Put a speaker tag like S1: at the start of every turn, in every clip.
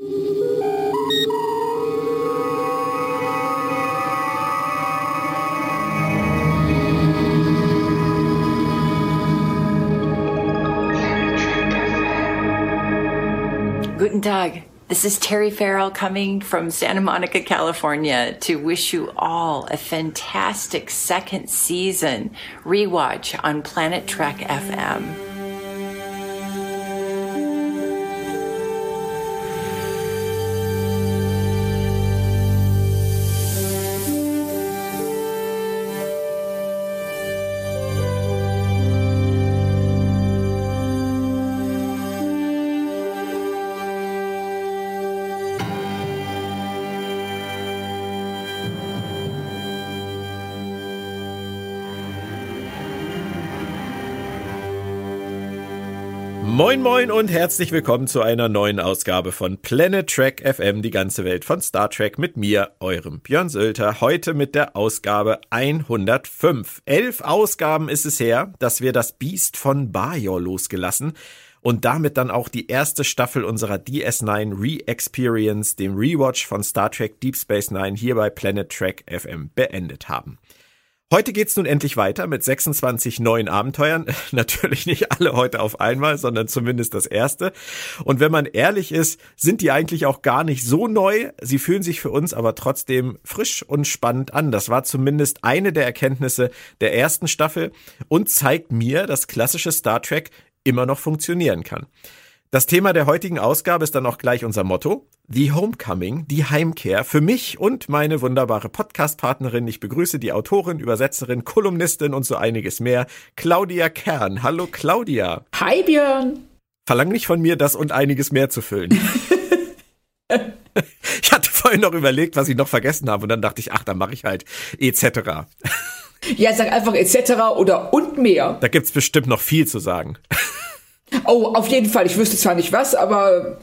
S1: Guten Tag. This is Terry Farrell coming from Santa Monica, California to wish you all a fantastic second season rewatch on Planet Trek FM.
S2: Moin moin und herzlich willkommen zu einer neuen Ausgabe von Planet Trek FM, die ganze Welt von Star Trek mit mir, eurem Björn Sölter, heute mit der Ausgabe 105. Elf Ausgaben ist es her, dass wir das Biest von Bajor losgelassen und damit dann auch die erste Staffel unserer DS9 Re-Experience, dem Rewatch von Star Trek Deep Space Nine hier bei Planet Trek FM beendet haben. Heute geht's nun endlich weiter mit 26 neuen Abenteuern. Natürlich nicht alle heute auf einmal, sondern zumindest das erste. Und wenn man ehrlich ist, sind die eigentlich auch gar nicht so neu. Sie fühlen sich für uns aber trotzdem frisch und spannend an. Das war zumindest eine der Erkenntnisse der ersten Staffel und zeigt mir, dass klassische Star Trek immer noch funktionieren kann. Das Thema der heutigen Ausgabe ist dann auch gleich unser Motto. The Homecoming, die Heimkehr für mich und meine wunderbare Podcast-Partnerin. Ich begrüße die Autorin, Übersetzerin, Kolumnistin und so einiges mehr, Claudia Kern. Hallo Claudia.
S3: Hi Björn.
S2: Verlang nicht von mir, das und einiges mehr zu füllen. ich hatte vorhin noch überlegt, was ich noch vergessen habe und dann dachte ich, ach, dann mache ich halt etc.
S3: Ja, sag einfach etc. oder und mehr.
S2: Da gibt's bestimmt noch viel zu sagen.
S3: Oh, auf jeden Fall. Ich wüsste zwar nicht was, aber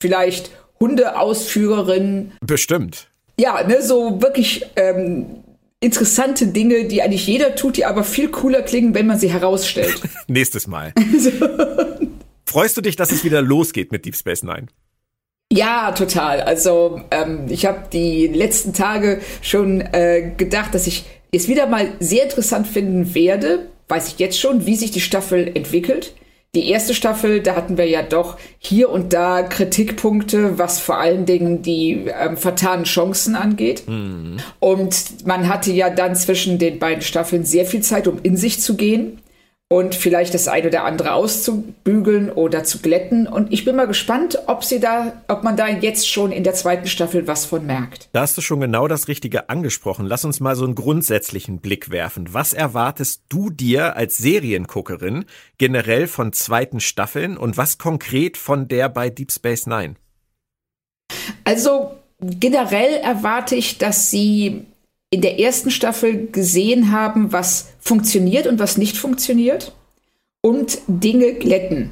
S3: vielleicht Hundeausführerin.
S2: Bestimmt.
S3: Ja, ne, so wirklich ähm, interessante Dinge, die eigentlich jeder tut, die aber viel cooler klingen, wenn man sie herausstellt.
S2: Nächstes Mal. Freust du dich, dass es wieder losgeht mit Deep Space Nine?
S3: Ja, total. Also ähm, ich habe die letzten Tage schon äh, gedacht, dass ich es wieder mal sehr interessant finden werde, weiß ich jetzt schon, wie sich die Staffel entwickelt. Die erste Staffel, da hatten wir ja doch hier und da Kritikpunkte, was vor allen Dingen die ähm, vertanen Chancen angeht. Mhm. Und man hatte ja dann zwischen den beiden Staffeln sehr viel Zeit, um in sich zu gehen und vielleicht das eine oder andere auszubügeln oder zu glätten. Und ich bin mal gespannt, ob sie da, ob man da jetzt schon in der zweiten Staffel was von merkt.
S2: Da hast du schon genau das Richtige angesprochen. Lass uns mal so einen grundsätzlichen Blick werfen. Was erwartest du dir als Serienguckerin generell von zweiten Staffeln und was konkret von der bei Deep Space Nine?
S3: Also generell erwarte ich, dass sie in der ersten Staffel gesehen haben, was funktioniert und was nicht funktioniert und Dinge glätten.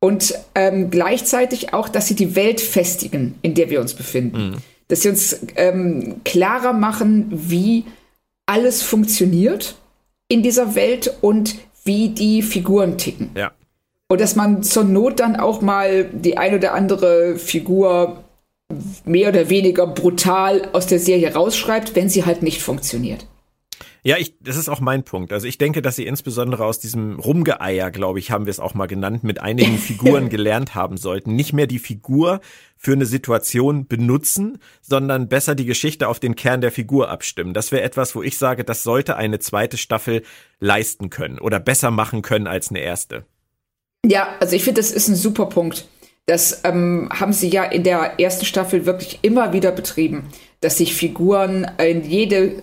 S3: Und ähm, gleichzeitig auch, dass sie die Welt festigen, in der wir uns befinden. Mhm. Dass sie uns ähm, klarer machen, wie alles funktioniert in dieser Welt und wie die Figuren ticken.
S2: Ja.
S3: Und dass man zur Not dann auch mal die ein oder andere Figur mehr oder weniger brutal aus der Serie rausschreibt, wenn sie halt nicht funktioniert.
S2: Ja, ich, das ist auch mein Punkt. Also ich denke, dass sie insbesondere aus diesem Rumgeeier, glaube ich, haben wir es auch mal genannt, mit einigen Figuren gelernt haben sollten. Nicht mehr die Figur für eine Situation benutzen, sondern besser die Geschichte auf den Kern der Figur abstimmen. Das wäre etwas, wo ich sage, das sollte eine zweite Staffel leisten können oder besser machen können als eine erste.
S3: Ja, also ich finde, das ist ein super Punkt. Das ähm, haben sie ja in der ersten Staffel wirklich immer wieder betrieben, dass sich Figuren in jede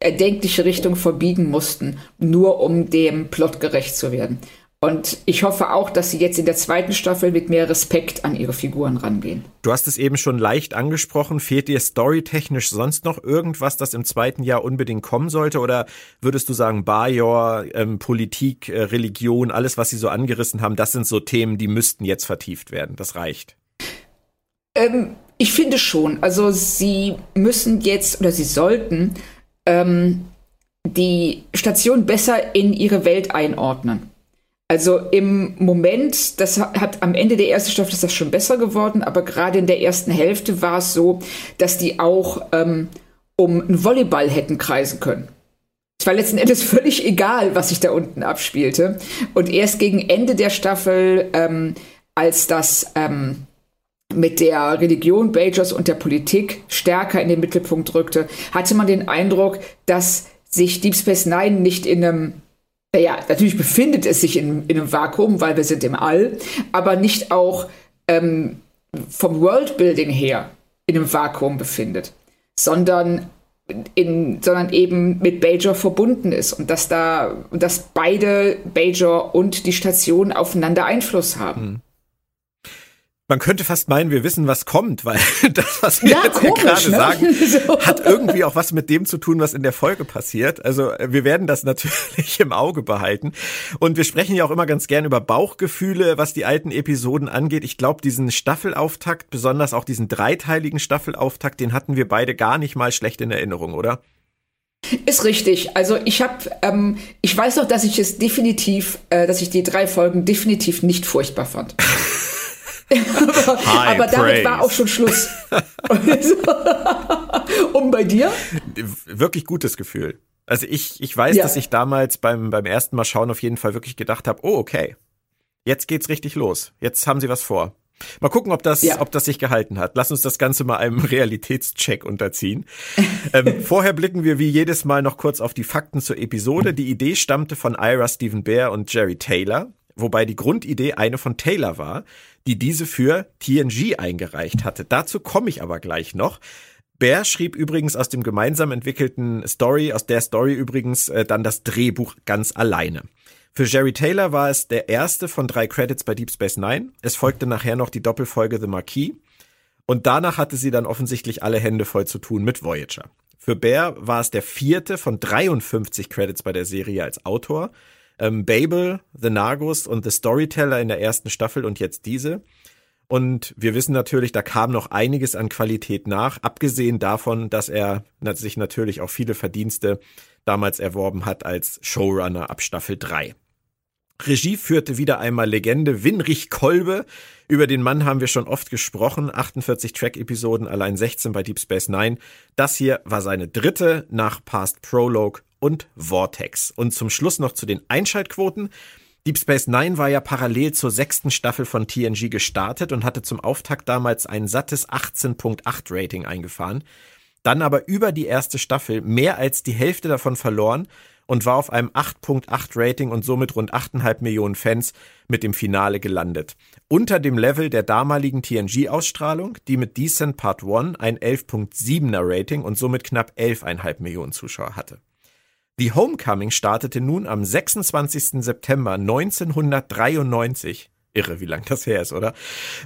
S3: erdenkliche Richtung verbiegen mussten, nur um dem Plot gerecht zu werden. Und ich hoffe auch, dass sie jetzt in der zweiten Staffel mit mehr Respekt an ihre Figuren rangehen.
S2: Du hast es eben schon leicht angesprochen. Fehlt dir storytechnisch sonst noch irgendwas, das im zweiten Jahr unbedingt kommen sollte? Oder würdest du sagen, Bajor, ähm, Politik, äh, Religion, alles, was sie so angerissen haben, das sind so Themen, die müssten jetzt vertieft werden. Das reicht.
S3: Ähm, ich finde schon. Also sie müssen jetzt oder sie sollten ähm, die Station besser in ihre Welt einordnen. Also im Moment, das hat am Ende der ersten Staffel ist das schon besser geworden, aber gerade in der ersten Hälfte war es so, dass die auch ähm, um einen Volleyball hätten kreisen können. Es war letzten Endes völlig egal, was sich da unten abspielte. Und erst gegen Ende der Staffel, ähm, als das ähm, mit der Religion Bajors und der Politik stärker in den Mittelpunkt rückte, hatte man den Eindruck, dass sich Deep Space Nine nicht in einem naja, natürlich befindet es sich in, in einem Vakuum, weil wir sind im All, aber nicht auch ähm, vom Worldbuilding her in einem Vakuum befindet, sondern in, sondern eben mit Bajor verbunden ist und dass da, dass beide Bajor und die Station aufeinander Einfluss haben. Hm.
S2: Man könnte fast meinen, wir wissen, was kommt, weil das, was wir ja, jetzt komisch, gerade ne? sagen, so. hat irgendwie auch was mit dem zu tun, was in der Folge passiert. Also äh, wir werden das natürlich im Auge behalten. Und wir sprechen ja auch immer ganz gern über Bauchgefühle, was die alten Episoden angeht. Ich glaube, diesen Staffelauftakt, besonders auch diesen dreiteiligen Staffelauftakt, den hatten wir beide gar nicht mal schlecht in Erinnerung, oder?
S3: Ist richtig. Also ich habe, ähm, ich weiß noch, dass ich es definitiv, äh, dass ich die drei Folgen definitiv nicht furchtbar fand. Aber, aber damit war auch schon Schluss. Und bei dir?
S2: Wirklich gutes Gefühl. Also ich, ich weiß, ja. dass ich damals beim, beim ersten Mal schauen auf jeden Fall wirklich gedacht habe, oh, okay. Jetzt geht's richtig los. Jetzt haben sie was vor. Mal gucken, ob das, ja. ob das sich gehalten hat. Lass uns das Ganze mal einem Realitätscheck unterziehen. ähm, vorher blicken wir wie jedes Mal noch kurz auf die Fakten zur Episode. Die Idee stammte von Ira Stephen Bear und Jerry Taylor, wobei die Grundidee eine von Taylor war die diese für TNG eingereicht hatte. Dazu komme ich aber gleich noch. Bear schrieb übrigens aus dem gemeinsam entwickelten Story, aus der Story übrigens äh, dann das Drehbuch ganz alleine. Für Jerry Taylor war es der erste von drei Credits bei Deep Space Nine. Es folgte nachher noch die Doppelfolge The Marquis. Und danach hatte sie dann offensichtlich alle Hände voll zu tun mit Voyager. Für Bear war es der vierte von 53 Credits bei der Serie als Autor ähm, Babel, The Nagus und The Storyteller in der ersten Staffel und jetzt diese. Und wir wissen natürlich, da kam noch einiges an Qualität nach, abgesehen davon, dass er sich natürlich auch viele Verdienste damals erworben hat als Showrunner ab Staffel 3. Regie führte wieder einmal Legende Winrich Kolbe. Über den Mann haben wir schon oft gesprochen. 48 Track-Episoden, allein 16 bei Deep Space Nine. Das hier war seine dritte nach Past Prologue und Vortex. Und zum Schluss noch zu den Einschaltquoten. Deep Space Nine war ja parallel zur sechsten Staffel von TNG gestartet und hatte zum Auftakt damals ein sattes 18.8 Rating eingefahren. Dann aber über die erste Staffel mehr als die Hälfte davon verloren und war auf einem 8.8 Rating und somit rund 8,5 Millionen Fans mit dem Finale gelandet. Unter dem Level der damaligen TNG-Ausstrahlung, die mit Decent Part 1 ein 11.7er Rating und somit knapp 11,5 Millionen Zuschauer hatte. The Homecoming startete nun am 26. September 1993 Irre, wie lang das her ist, oder?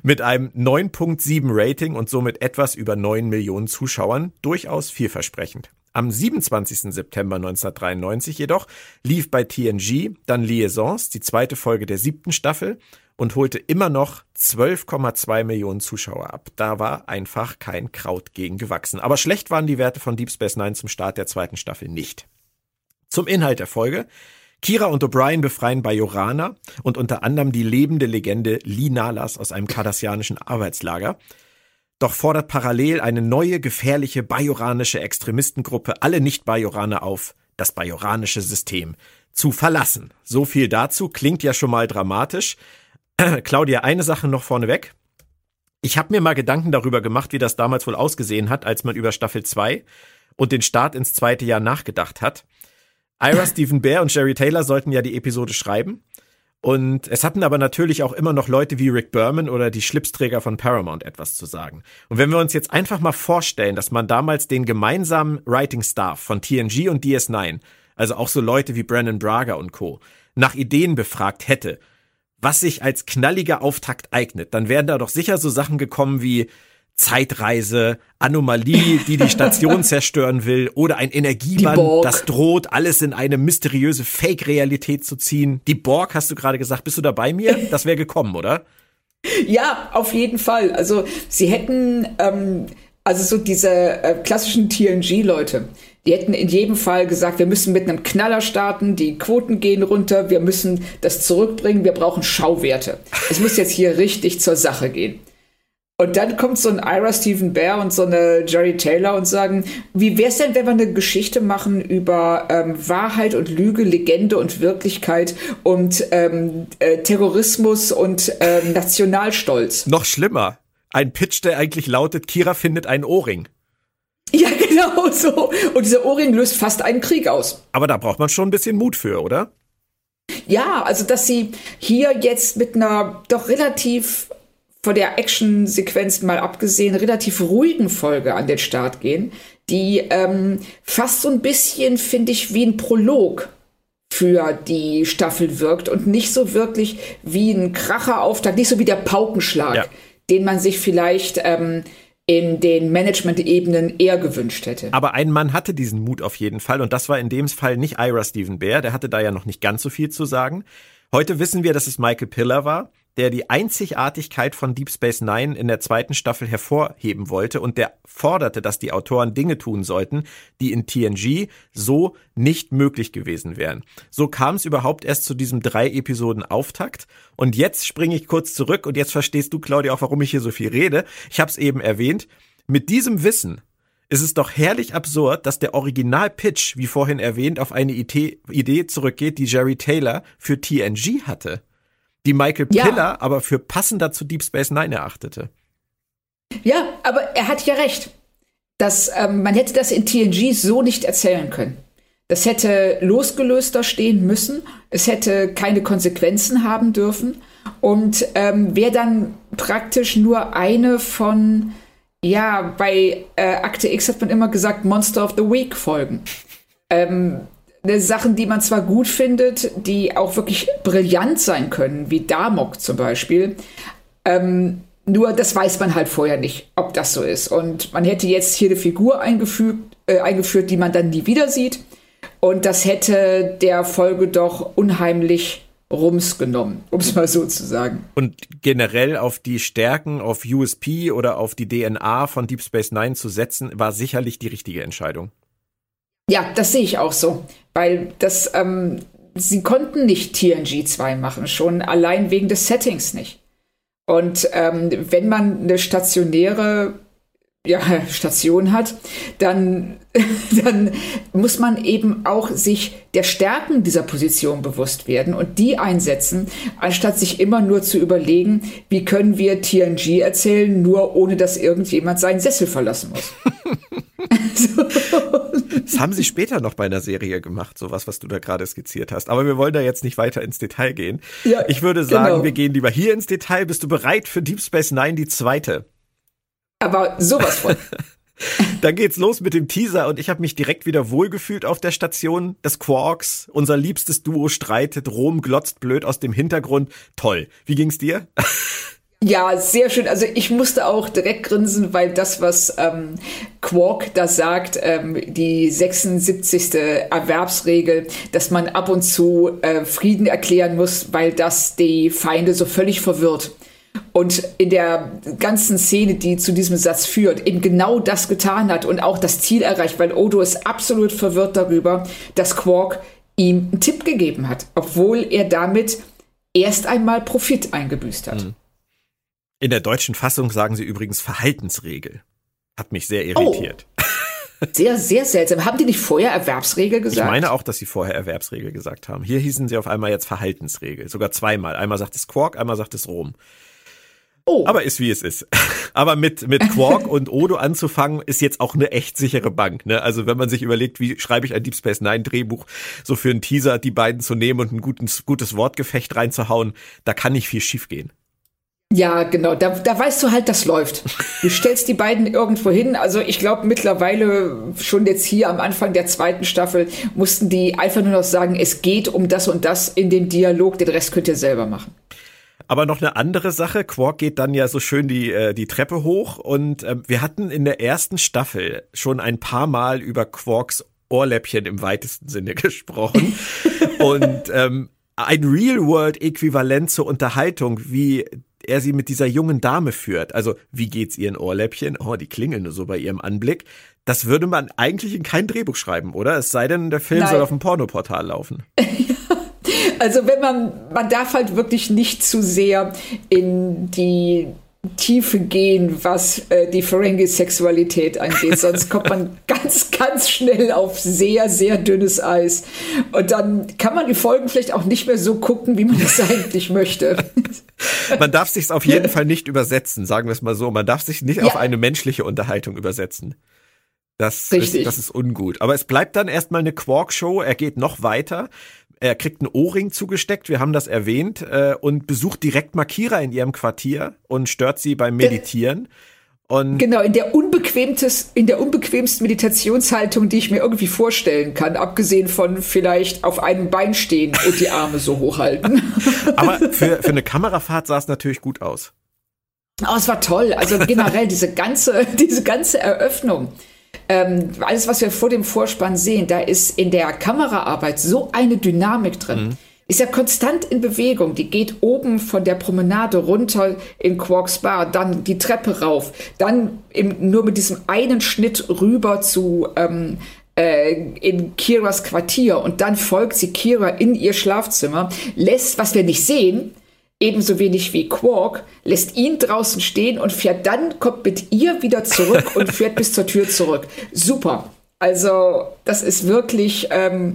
S2: Mit einem 9.7 Rating und somit etwas über 9 Millionen Zuschauern. Durchaus vielversprechend. Am 27. September 1993 jedoch lief bei TNG dann Liaisons, die zweite Folge der siebten Staffel, und holte immer noch 12,2 Millionen Zuschauer ab. Da war einfach kein Kraut gegen gewachsen. Aber schlecht waren die Werte von Deep Space Nine zum Start der zweiten Staffel nicht. Zum Inhalt der Folge. Kira und O'Brien befreien Bajorana und unter anderem die lebende Legende Lee Nalas aus einem kardassianischen Arbeitslager. Doch fordert parallel eine neue, gefährliche bajoranische Extremistengruppe alle Nicht-Bajoraner auf, das bajoranische System zu verlassen. So viel dazu, klingt ja schon mal dramatisch. Claudia, eine Sache noch vorneweg. Ich habe mir mal Gedanken darüber gemacht, wie das damals wohl ausgesehen hat, als man über Staffel 2 und den Start ins zweite Jahr nachgedacht hat. Ira Stephen Bear und Jerry Taylor sollten ja die Episode schreiben. Und es hatten aber natürlich auch immer noch Leute wie Rick Berman oder die Schlipsträger von Paramount etwas zu sagen. Und wenn wir uns jetzt einfach mal vorstellen, dass man damals den gemeinsamen Writing Staff von TNG und DS9, also auch so Leute wie Brandon Braga und Co., nach Ideen befragt hätte, was sich als knalliger Auftakt eignet, dann wären da doch sicher so Sachen gekommen wie Zeitreise, Anomalie, die die Station zerstören will, oder ein Energieband, das droht, alles in eine mysteriöse Fake-Realität zu ziehen. Die Borg, hast du gerade gesagt, bist du da bei mir? Das wäre gekommen, oder?
S3: Ja, auf jeden Fall. Also sie hätten, ähm, also so diese äh, klassischen TNG-Leute, Die hätten in jedem Fall gesagt, wir müssen mit einem Knaller starten, die Quoten gehen runter, wir müssen das zurückbringen, wir brauchen Schauwerte. Es muss jetzt hier richtig zur Sache gehen. Und dann kommt so ein Ira Stephen Bear und so eine Jerry Taylor und sagen, wie wär's denn, wenn wir eine Geschichte machen über ähm, Wahrheit und Lüge, Legende und Wirklichkeit und ähm, äh, Terrorismus und ähm, Nationalstolz?
S2: Noch schlimmer. Ein Pitch, der eigentlich lautet, Kira findet einen Ohrring.
S3: Ja, genau so. Und dieser Ohrring löst fast einen Krieg aus.
S2: Aber da braucht man schon ein bisschen Mut für, oder?
S3: Ja, also dass sie hier jetzt mit einer doch relativ von der Actionsequenz mal abgesehen, relativ ruhigen Folge an den Start gehen, die ähm, fast so ein bisschen, finde ich, wie ein Prolog für die Staffel wirkt und nicht so wirklich wie ein Kracherauftakt, nicht so wie der Paukenschlag, ja. den man sich vielleicht ähm, in den Management-Ebenen eher gewünscht hätte.
S2: Aber ein Mann hatte diesen Mut auf jeden Fall und das war in dem Fall nicht Ira Stephen Bear, der hatte da ja noch nicht ganz so viel zu sagen. Heute wissen wir, dass es Michael Piller war der die Einzigartigkeit von Deep Space Nine in der zweiten Staffel hervorheben wollte und der forderte, dass die Autoren Dinge tun sollten, die in TNG so nicht möglich gewesen wären. So kam es überhaupt erst zu diesem drei Episoden Auftakt und jetzt springe ich kurz zurück und jetzt verstehst du Claudia auch, warum ich hier so viel rede. Ich habe es eben erwähnt. Mit diesem Wissen ist es doch herrlich absurd, dass der Original-Pitch, wie vorhin erwähnt, auf eine Idee zurückgeht, die Jerry Taylor für TNG hatte die Michael ja. Piller aber für passender zu Deep Space Nine erachtete.
S3: Ja, aber er hat ja recht. Das, ähm, man hätte das in TNG so nicht erzählen können. Das hätte losgelöster stehen müssen. Es hätte keine Konsequenzen haben dürfen. Und ähm, wäre dann praktisch nur eine von, ja, bei äh, Akte X hat man immer gesagt, Monster of the Week Folgen. Ähm, Sachen, die man zwar gut findet, die auch wirklich brillant sein können, wie Damok zum Beispiel. Ähm, nur das weiß man halt vorher nicht, ob das so ist. Und man hätte jetzt hier eine Figur eingefügt, äh, eingeführt, die man dann nie wieder sieht. Und das hätte der Folge doch unheimlich Rums genommen, um es mal so zu sagen.
S2: Und generell auf die Stärken, auf USP oder auf die DNA von Deep Space Nine zu setzen, war sicherlich die richtige Entscheidung.
S3: Ja, das sehe ich auch so. Weil das, ähm, sie konnten nicht TNG 2 machen, schon allein wegen des Settings nicht. Und ähm, wenn man eine stationäre ja, Station hat, dann, dann muss man eben auch sich der Stärken dieser Position bewusst werden und die einsetzen, anstatt sich immer nur zu überlegen, wie können wir TNG erzählen, nur ohne dass irgendjemand seinen Sessel verlassen muss.
S2: Das haben sie später noch bei einer Serie gemacht, sowas, was du da gerade skizziert hast. Aber wir wollen da jetzt nicht weiter ins Detail gehen. Ja, ich würde sagen, genau. wir gehen lieber hier ins Detail. Bist du bereit für Deep Space Nine, die zweite?
S3: Aber sowas von.
S2: Dann geht's los mit dem Teaser und ich habe mich direkt wieder wohlgefühlt auf der Station des Quarks. Unser liebstes Duo streitet, Rom glotzt blöd aus dem Hintergrund. Toll. Wie ging's dir?
S3: Ja, sehr schön. Also ich musste auch direkt grinsen, weil das, was ähm, Quark da sagt, ähm, die 76. Erwerbsregel, dass man ab und zu äh, Frieden erklären muss, weil das die Feinde so völlig verwirrt. Und in der ganzen Szene, die zu diesem Satz führt, eben genau das getan hat und auch das Ziel erreicht, weil Odo ist absolut verwirrt darüber, dass Quark ihm einen Tipp gegeben hat, obwohl er damit erst einmal Profit eingebüßt hat. Mhm.
S2: In der deutschen Fassung sagen sie übrigens Verhaltensregel. Hat mich sehr irritiert.
S3: Oh. Sehr, sehr seltsam. Haben die nicht vorher Erwerbsregel gesagt?
S2: Ich meine auch, dass sie vorher Erwerbsregel gesagt haben. Hier hießen sie auf einmal jetzt Verhaltensregel. Sogar zweimal. Einmal sagt es Quark, einmal sagt es Rom. Oh. Aber ist wie es ist. Aber mit, mit Quark und Odo anzufangen, ist jetzt auch eine echt sichere Bank. Ne? Also wenn man sich überlegt, wie schreibe ich ein Deep Space Nine Drehbuch, so für einen Teaser die beiden zu nehmen und ein gutes, gutes Wortgefecht reinzuhauen, da kann nicht viel schiefgehen.
S3: Ja, genau. Da, da weißt du halt, das läuft. Du stellst die beiden irgendwo hin. Also ich glaube mittlerweile schon jetzt hier am Anfang der zweiten Staffel mussten die einfach nur noch sagen, es geht um das und das in dem Dialog. Den Rest könnt ihr selber machen.
S2: Aber noch eine andere Sache. Quark geht dann ja so schön die, äh, die Treppe hoch und äh, wir hatten in der ersten Staffel schon ein paar Mal über Quarks Ohrläppchen im weitesten Sinne gesprochen. und ähm, ein Real-World-Äquivalent zur Unterhaltung, wie er sie mit dieser jungen Dame führt. Also, wie geht's ihren Ohrläppchen? Oh, die klingeln nur so bei ihrem Anblick. das würde man eigentlich in kein Drehbuch schreiben, oder? Es sei denn, der Film Nein. soll auf dem Pornoportal laufen.
S3: Also wenn man, man darf halt wirklich nicht zu sehr in die Tiefe gehen, was äh, die Ferengi-Sexualität angeht. Sonst kommt man ganz, ganz schnell auf sehr, sehr dünnes Eis. Und dann kann man die Folgen vielleicht auch nicht mehr so gucken, wie man das eigentlich möchte.
S2: Man darf sich auf jeden Fall nicht übersetzen, sagen wir es mal so. Man darf sich nicht ja. auf eine menschliche Unterhaltung übersetzen. Das ist, das ist ungut. Aber es bleibt dann erstmal eine Quark-Show. Er geht noch weiter. Er kriegt einen Ohrring zugesteckt, wir haben das erwähnt, äh, und besucht direkt Makira in ihrem Quartier und stört sie beim Meditieren. Und
S3: genau, in der, unbequemtes, in der unbequemsten Meditationshaltung, die ich mir irgendwie vorstellen kann, abgesehen von vielleicht auf einem Bein stehen und die Arme so hochhalten.
S2: Aber für, für eine Kamerafahrt sah es natürlich gut aus.
S3: Oh, es war toll. Also generell diese ganze, diese ganze Eröffnung ähm, alles, was wir vor dem Vorspann sehen, da ist in der Kameraarbeit so eine Dynamik drin. Mhm. Ist ja konstant in Bewegung. Die geht oben von der Promenade runter in Quarks Bar, dann die Treppe rauf, dann im, nur mit diesem einen Schnitt rüber zu ähm, äh, in Kiras Quartier und dann folgt sie Kira in ihr Schlafzimmer, lässt, was wir nicht sehen, ebenso wenig wie Quark, lässt ihn draußen stehen und fährt dann, kommt mit ihr wieder zurück und fährt bis zur Tür zurück. Super. Also, das ist wirklich, ähm,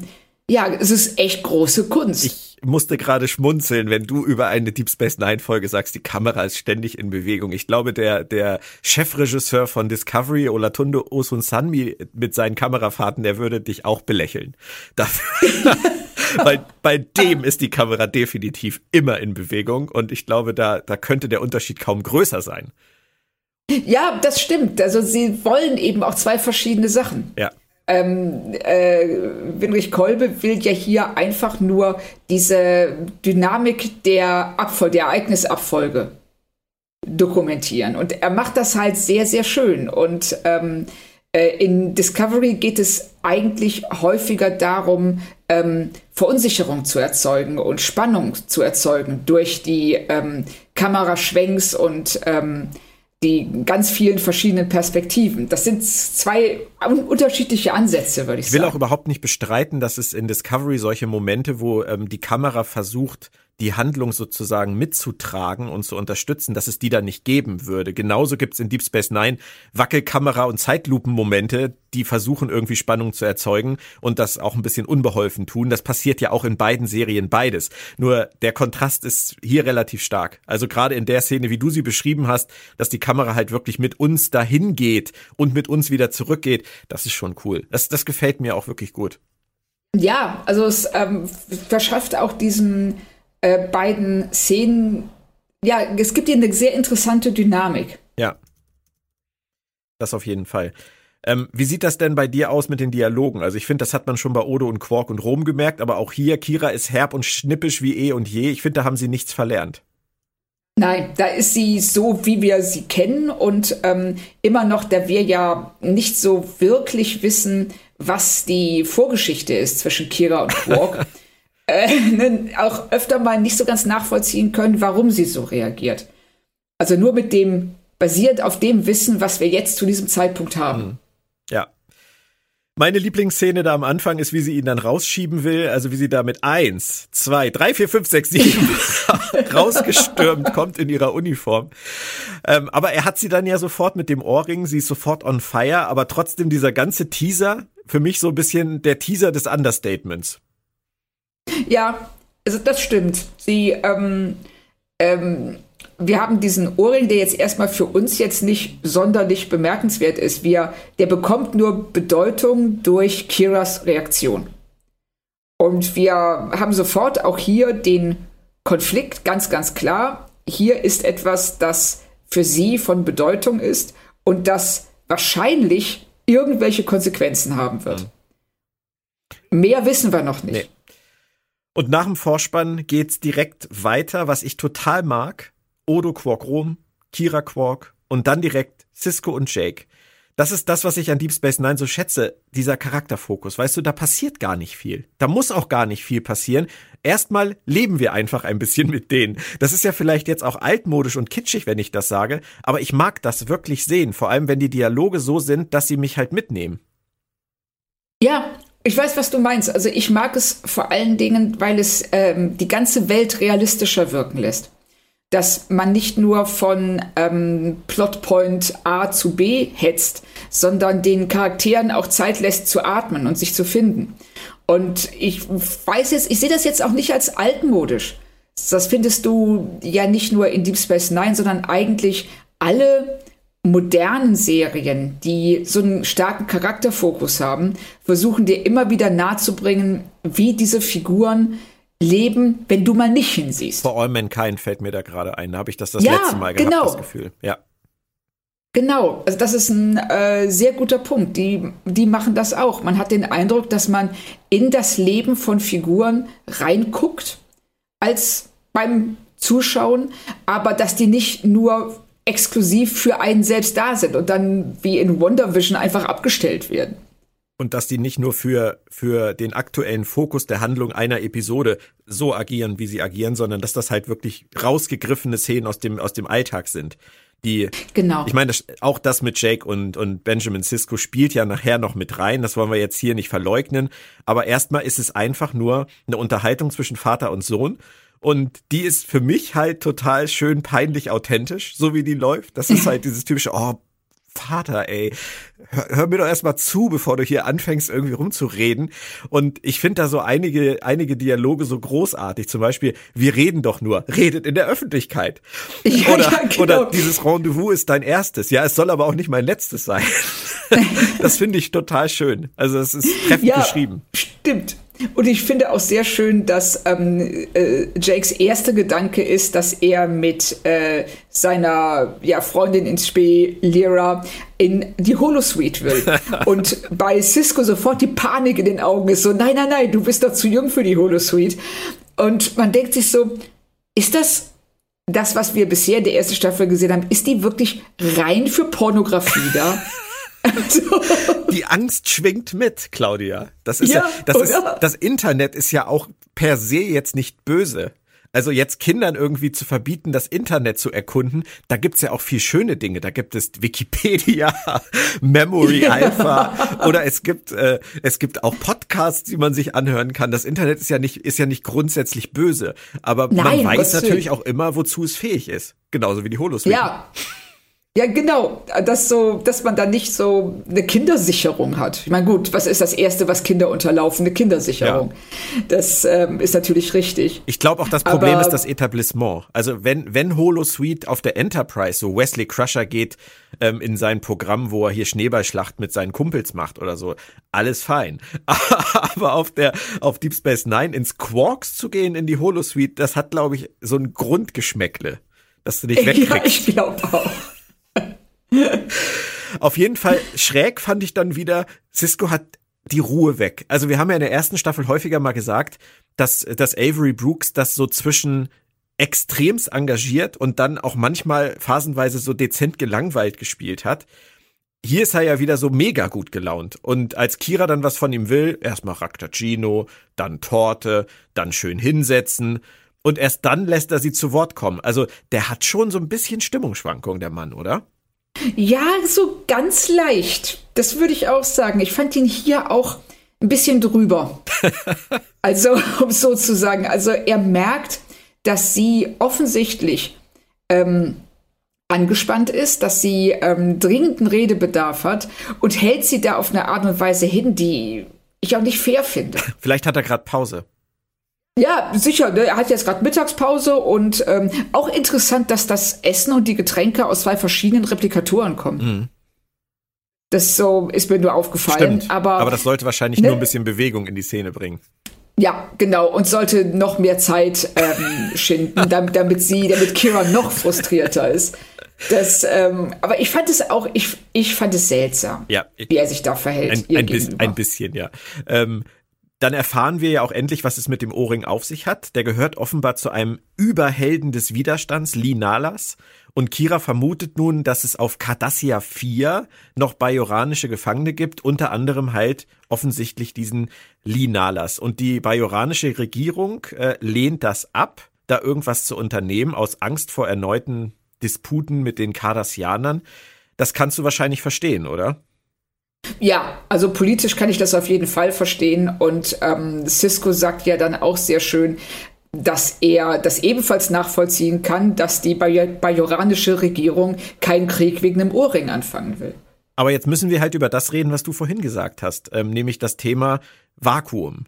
S3: ja, es ist echt große Kunst.
S2: Ich musste gerade schmunzeln, wenn du über eine Deep Space Nine Folge sagst, die Kamera ist ständig in Bewegung. Ich glaube, der, der Chefregisseur von Discovery, Olatunde Osunsanmi, mit seinen Kamerafahrten, der würde dich auch belächeln. Dafür. Weil bei dem ist die Kamera definitiv immer in Bewegung und ich glaube, da, da könnte der Unterschied kaum größer sein.
S3: Ja, das stimmt. Also sie wollen eben auch zwei verschiedene Sachen.
S2: Ja.
S3: Ähm, äh, Winrich Kolbe will ja hier einfach nur diese Dynamik der Abfolge, der Ereignisabfolge dokumentieren. Und er macht das halt sehr, sehr schön. Und ähm, äh, in Discovery geht es eigentlich häufiger darum, ähm, Verunsicherung zu erzeugen und Spannung zu erzeugen durch die ähm, Kameraschwenks und ähm, die ganz vielen verschiedenen Perspektiven. Das sind zwei unterschiedliche Ansätze, würde ich, sagen.
S2: Ich will auch überhaupt nicht bestreiten, dass es in Discovery solche Momente, wo ähm, die Kamera versucht, die Handlung sozusagen mitzutragen und zu unterstützen, dass es die da nicht geben würde. Genauso gibt's in Deep Space Nine Wackelkamera und Zeitlupenmomente, die versuchen irgendwie Spannung zu erzeugen und das auch ein bisschen unbeholfen tun. Das passiert ja auch in beiden Serien beides. Nur der Kontrast ist hier relativ stark. Also gerade in der Szene, wie du sie beschrieben hast, dass die Kamera halt wirklich mit uns dahin geht und mit uns wieder zurückgeht, das ist schon cool. Das, das gefällt mir auch wirklich gut.
S3: Ja, also es ähm, verschafft auch diesen äh, beiden Szenen, ja, es gibt hier eine sehr interessante Dynamik.
S2: Ja. Das auf jeden Fall. Ähm, wie sieht das denn bei dir aus mit den Dialogen? Also ich finde, das hat man schon bei Odo und Quark und Rom gemerkt, aber auch hier, Kira ist herb und schnippisch wie eh und je. Ich finde, da haben sie nichts verlernt.
S3: Nein, da ist sie so, wie wir sie kennen und ähm, immer noch, da wir ja nicht so wirklich wissen, was die Vorgeschichte ist zwischen Kira und Quark. äh, ne, auch öfter mal nicht so ganz nachvollziehen können, warum sie so reagiert. Also nur mit dem, basierend auf dem Wissen, was wir jetzt zu diesem Zeitpunkt haben. Mhm.
S2: Ja. Meine Lieblingsszene da am Anfang ist, wie sie ihn dann rausschieben will, also wie sie da mit eins, zwei, drei, vier, fünf, sechs, sieben rausgestürmt kommt in ihrer Uniform. Ähm, aber er hat sie dann ja sofort mit dem Ohrring, sie ist sofort on fire, aber trotzdem dieser ganze Teaser, für mich so ein bisschen der Teaser des Understatements.
S3: Ja, also das stimmt. Sie, ähm, ähm, wir haben diesen Ohrring, der jetzt erstmal für uns jetzt nicht sonderlich bemerkenswert ist. Wir, der bekommt nur Bedeutung durch Kiras Reaktion. Und wir haben sofort auch hier den Konflikt ganz, ganz klar. Hier ist etwas, das für sie von Bedeutung ist und das wahrscheinlich irgendwelche Konsequenzen haben wird. Mhm. Mehr wissen wir noch nicht. Nee.
S2: Und nach dem Vorspann geht's direkt weiter, was ich total mag. Odo Quark Rom, Kira Quark und dann direkt Cisco und Jake. das ist das, was ich an Deep Space Nine so schätze, dieser Charakterfokus. Weißt du, da passiert gar nicht viel. Da muss auch gar nicht viel passieren. Erstmal leben wir einfach ein bisschen mit denen. Das ist ja vielleicht jetzt auch altmodisch und kitschig, wenn ich das sage, aber ich mag das wirklich sehen, vor allem wenn die Dialoge so sind, dass sie mich halt mitnehmen.
S3: Ja, ich weiß, was du meinst. Also ich mag es vor allen Dingen, weil es ähm, die ganze Welt realistischer wirken lässt dass man nicht nur von ähm, Plotpoint A zu B hetzt, sondern den Charakteren auch Zeit lässt zu atmen und sich zu finden. Und ich weiß jetzt, ich sehe das jetzt auch nicht als altmodisch. Das findest du ja nicht nur in Deep Space Nine, sondern eigentlich alle modernen Serien, die so einen starken Charakterfokus haben, versuchen dir immer wieder nahezubringen, wie diese Figuren leben, wenn du mal nicht hinsiehst.
S2: For All Mankind fällt mir da gerade ein. Da habe ich das das ja, letzte Mal gehabt,
S3: genau.
S2: das Gefühl. Ja.
S3: Genau, also das ist ein äh, sehr guter Punkt. Die, die machen das auch. Man hat den Eindruck, dass man in das Leben von Figuren reinguckt, als beim Zuschauen, aber dass die nicht nur exklusiv für einen selbst da sind und dann wie in Wonder Vision einfach abgestellt werden
S2: und dass die nicht nur für, für den aktuellen Fokus der Handlung einer Episode so agieren, wie sie agieren, sondern dass das halt wirklich rausgegriffene Szenen aus dem, aus dem Alltag sind. Die,
S3: genau.
S2: Ich meine, das, auch das mit Jake und, und Benjamin Sisko spielt ja nachher noch mit rein. Das wollen wir jetzt hier nicht verleugnen. Aber erstmal ist es einfach nur eine Unterhaltung zwischen Vater und Sohn. Und die ist für mich halt total schön peinlich authentisch, so wie die läuft. Das ist halt dieses typische, oh, Vater, ey, hör, hör mir doch erstmal zu, bevor du hier anfängst, irgendwie rumzureden. Und ich finde da so einige, einige Dialoge so großartig. Zum Beispiel, wir reden doch nur, redet in der Öffentlichkeit. Ja, oder, ja, genau. oder dieses Rendezvous ist dein erstes. Ja, es soll aber auch nicht mein letztes sein. das finde ich total schön. Also es ist treffend ja, geschrieben.
S3: Stimmt. Und ich finde auch sehr schön, dass ähm, äh, Jakes erster Gedanke ist, dass er mit äh, seiner ja, Freundin ins Spee, Lyra, in die Holosuite will. Und bei Cisco sofort die Panik in den Augen ist so, nein, nein, nein, du bist doch zu jung für die Holosuite. Und man denkt sich so, ist das das, was wir bisher in der ersten Staffel gesehen haben, ist die wirklich rein für Pornografie da?
S2: Die Angst schwingt mit, Claudia. Das ist ja, ja das, ist, das Internet ist ja auch per se jetzt nicht böse. Also jetzt Kindern irgendwie zu verbieten, das Internet zu erkunden, da gibt's ja auch viel schöne Dinge. Da gibt es Wikipedia, Memory Alpha oder es gibt äh, es gibt auch Podcasts, die man sich anhören kann. Das Internet ist ja nicht ist ja nicht grundsätzlich böse, aber Nein, man weiß natürlich auch immer, wozu es fähig ist. Genauso wie die Holosuite.
S3: Ja. Ja, genau, dass so, dass man da nicht so eine Kindersicherung hat. Ich meine, gut, was ist das Erste, was Kinder unterlaufen? Eine Kindersicherung. Ja. Das ähm, ist natürlich richtig.
S2: Ich glaube auch, das Problem Aber, ist das Etablissement. Also wenn wenn Holosuite auf der Enterprise so Wesley Crusher geht ähm, in sein Programm, wo er hier Schneeballschlacht mit seinen Kumpels macht oder so, alles fein. Aber auf der auf Deep Space Nine ins Quarks zu gehen in die Holosuite, das hat, glaube ich, so ein Grundgeschmäckle, dass du dich wegkriegst. Ja,
S3: ich glaube auch.
S2: Auf jeden Fall schräg fand ich dann wieder, Cisco hat die Ruhe weg. Also wir haben ja in der ersten Staffel häufiger mal gesagt, dass, dass Avery Brooks das so zwischen extremst engagiert und dann auch manchmal phasenweise so dezent gelangweilt gespielt hat. Hier ist er ja wieder so mega gut gelaunt. Und als Kira dann was von ihm will, erstmal Raktagino, dann Torte, dann schön hinsetzen. Und erst dann lässt er sie zu Wort kommen. Also der hat schon so ein bisschen Stimmungsschwankung, der Mann, oder?
S3: Ja, so ganz leicht. Das würde ich auch sagen. Ich fand ihn hier auch ein bisschen drüber. also, um so zu sagen. Also, er merkt, dass sie offensichtlich ähm, angespannt ist, dass sie ähm, dringenden Redebedarf hat und hält sie da auf eine Art und Weise hin, die ich auch nicht fair finde.
S2: Vielleicht hat er gerade Pause.
S3: Ja, sicher. Ne? Er hat jetzt gerade Mittagspause und ähm, auch interessant, dass das Essen und die Getränke aus zwei verschiedenen Replikatoren kommen. Mhm. Das so ist mir nur aufgefallen.
S2: Stimmt. Aber, aber das sollte wahrscheinlich ne? nur ein bisschen Bewegung in die Szene bringen.
S3: Ja, genau. Und sollte noch mehr Zeit ähm, schinden, damit, damit sie, damit Kira noch frustrierter ist. Das, ähm, aber ich fand es auch, ich, ich fand es seltsam,
S2: ja,
S3: wie er sich da verhält.
S2: Ein, ein, bis, ein bisschen, ja. Ähm, dann erfahren wir ja auch endlich, was es mit dem Ohrring auf sich hat. Der gehört offenbar zu einem Überhelden des Widerstands, Lee Nalas. Und Kira vermutet nun, dass es auf Cardassia 4 noch bajoranische Gefangene gibt, unter anderem halt offensichtlich diesen Lee Nalas. Und die bajoranische Regierung äh, lehnt das ab, da irgendwas zu unternehmen, aus Angst vor erneuten Disputen mit den Cardassianern. Das kannst du wahrscheinlich verstehen, oder?
S3: Ja, also politisch kann ich das auf jeden Fall verstehen. Und ähm, Cisco sagt ja dann auch sehr schön, dass er das ebenfalls nachvollziehen kann, dass die bajoranische Regierung keinen Krieg wegen einem Ohrring anfangen will.
S2: Aber jetzt müssen wir halt über das reden, was du vorhin gesagt hast, ähm, nämlich das Thema Vakuum.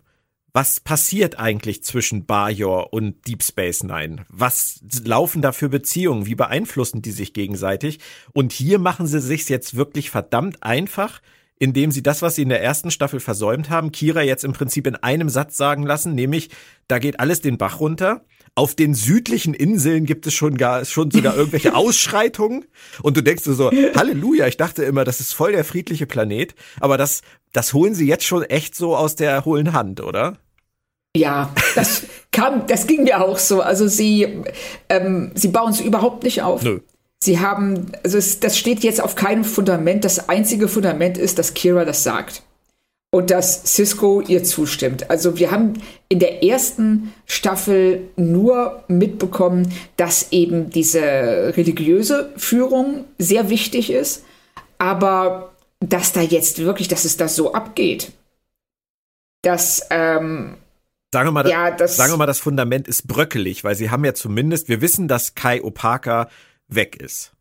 S2: Was passiert eigentlich zwischen Bajor und Deep Space Nine? Was laufen da für Beziehungen? Wie beeinflussen die sich gegenseitig? Und hier machen sie sich jetzt wirklich verdammt einfach, indem sie das, was sie in der ersten Staffel versäumt haben, Kira jetzt im Prinzip in einem Satz sagen lassen, nämlich, da geht alles den Bach runter. Auf den südlichen Inseln gibt es schon gar, schon sogar irgendwelche Ausschreitungen. Und du denkst so, Halleluja, ich dachte immer, das ist voll der friedliche Planet. Aber das, das holen sie jetzt schon echt so aus der hohlen Hand, oder?
S3: Ja, das kam, das ging mir auch so. Also sie, ähm, sie bauen es überhaupt nicht auf. Nö. Sie haben, also es, das steht jetzt auf keinem Fundament. Das einzige Fundament ist, dass Kira das sagt. Und dass Cisco ihr zustimmt. Also wir haben in der ersten Staffel nur mitbekommen, dass eben diese religiöse Führung sehr wichtig ist. Aber dass da jetzt wirklich, dass es da so abgeht, dass ähm,
S2: Sagen wir, mal, ja, das, sagen wir mal, das Fundament ist bröckelig, weil sie haben ja zumindest, wir wissen, dass Kai Opaka weg ist.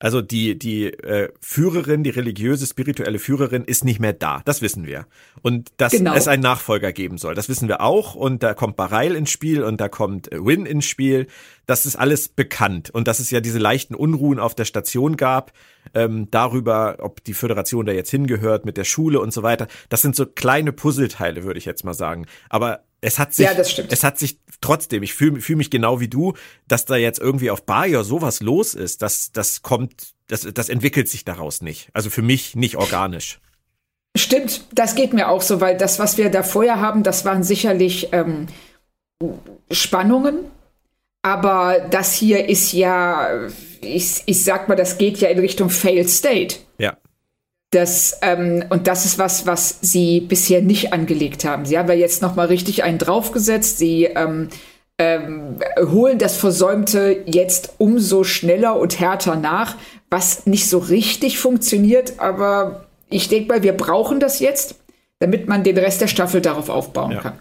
S2: Also die, die äh, Führerin, die religiöse, spirituelle Führerin ist nicht mehr da. Das wissen wir. Und dass genau. es einen Nachfolger geben soll, das wissen wir auch. Und da kommt Bareil ins Spiel und da kommt äh, Win ins Spiel. Das ist alles bekannt. Und dass es ja diese leichten Unruhen auf der Station gab, ähm, darüber, ob die Föderation da jetzt hingehört mit der Schule und so weiter. Das sind so kleine Puzzleteile, würde ich jetzt mal sagen. Aber es hat sich, ja, es hat sich trotzdem, ich fühle fühl mich genau wie du, dass da jetzt irgendwie auf Bayer sowas los ist, das, das kommt, das, das entwickelt sich daraus nicht. Also für mich nicht organisch.
S3: Stimmt, das geht mir auch so, weil das, was wir da vorher haben, das waren sicherlich ähm, Spannungen. Aber das hier ist ja, ich, ich sag mal, das geht ja in Richtung Failed State.
S2: Ja.
S3: Das, ähm, und das ist was, was sie bisher nicht angelegt haben. Sie haben ja jetzt noch mal richtig einen draufgesetzt. Sie ähm, ähm, holen das Versäumte jetzt umso schneller und härter nach, was nicht so richtig funktioniert. Aber ich denke mal, wir brauchen das jetzt, damit man den Rest der Staffel darauf aufbauen ja. kann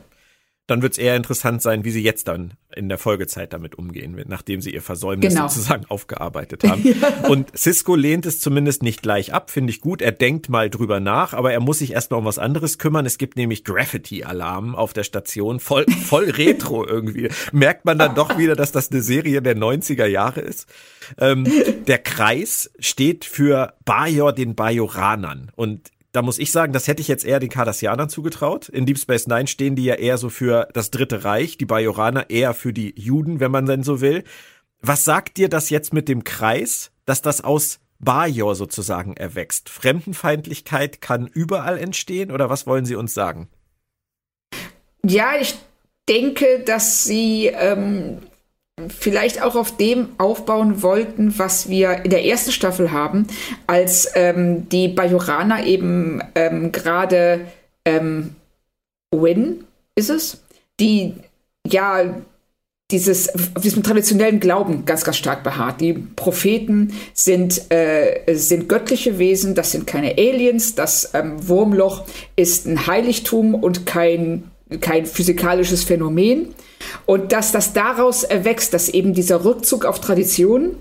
S2: dann wird es eher interessant sein, wie sie jetzt dann in der Folgezeit damit umgehen, nachdem sie ihr Versäumnis genau. sozusagen aufgearbeitet haben. ja. Und Cisco lehnt es zumindest nicht gleich ab, finde ich gut. Er denkt mal drüber nach, aber er muss sich erstmal um was anderes kümmern. Es gibt nämlich Graffiti-Alarm auf der Station, voll, voll retro irgendwie. Merkt man dann doch wieder, dass das eine Serie der 90er Jahre ist. Ähm, der Kreis steht für Bajor den Bajoranern. Und da muss ich sagen, das hätte ich jetzt eher den Cardassianern zugetraut. In Deep Space Nine stehen die ja eher so für das Dritte Reich, die Bajoraner eher für die Juden, wenn man denn so will. Was sagt dir das jetzt mit dem Kreis, dass das aus Bajor sozusagen erwächst? Fremdenfeindlichkeit kann überall entstehen oder was wollen Sie uns sagen?
S3: Ja, ich denke, dass sie ähm, vielleicht auch auf dem aufbauen wollten, was wir in der ersten Staffel haben, als ähm, die Bajoraner eben ähm, gerade ähm, Win ist es, die ja dieses auf diesem traditionellen Glauben ganz ganz stark beharrt. Die Propheten sind äh, sind göttliche Wesen, das sind keine Aliens. Das ähm, Wurmloch ist ein Heiligtum und kein kein physikalisches Phänomen. Und dass das daraus erwächst, dass eben dieser Rückzug auf Tradition,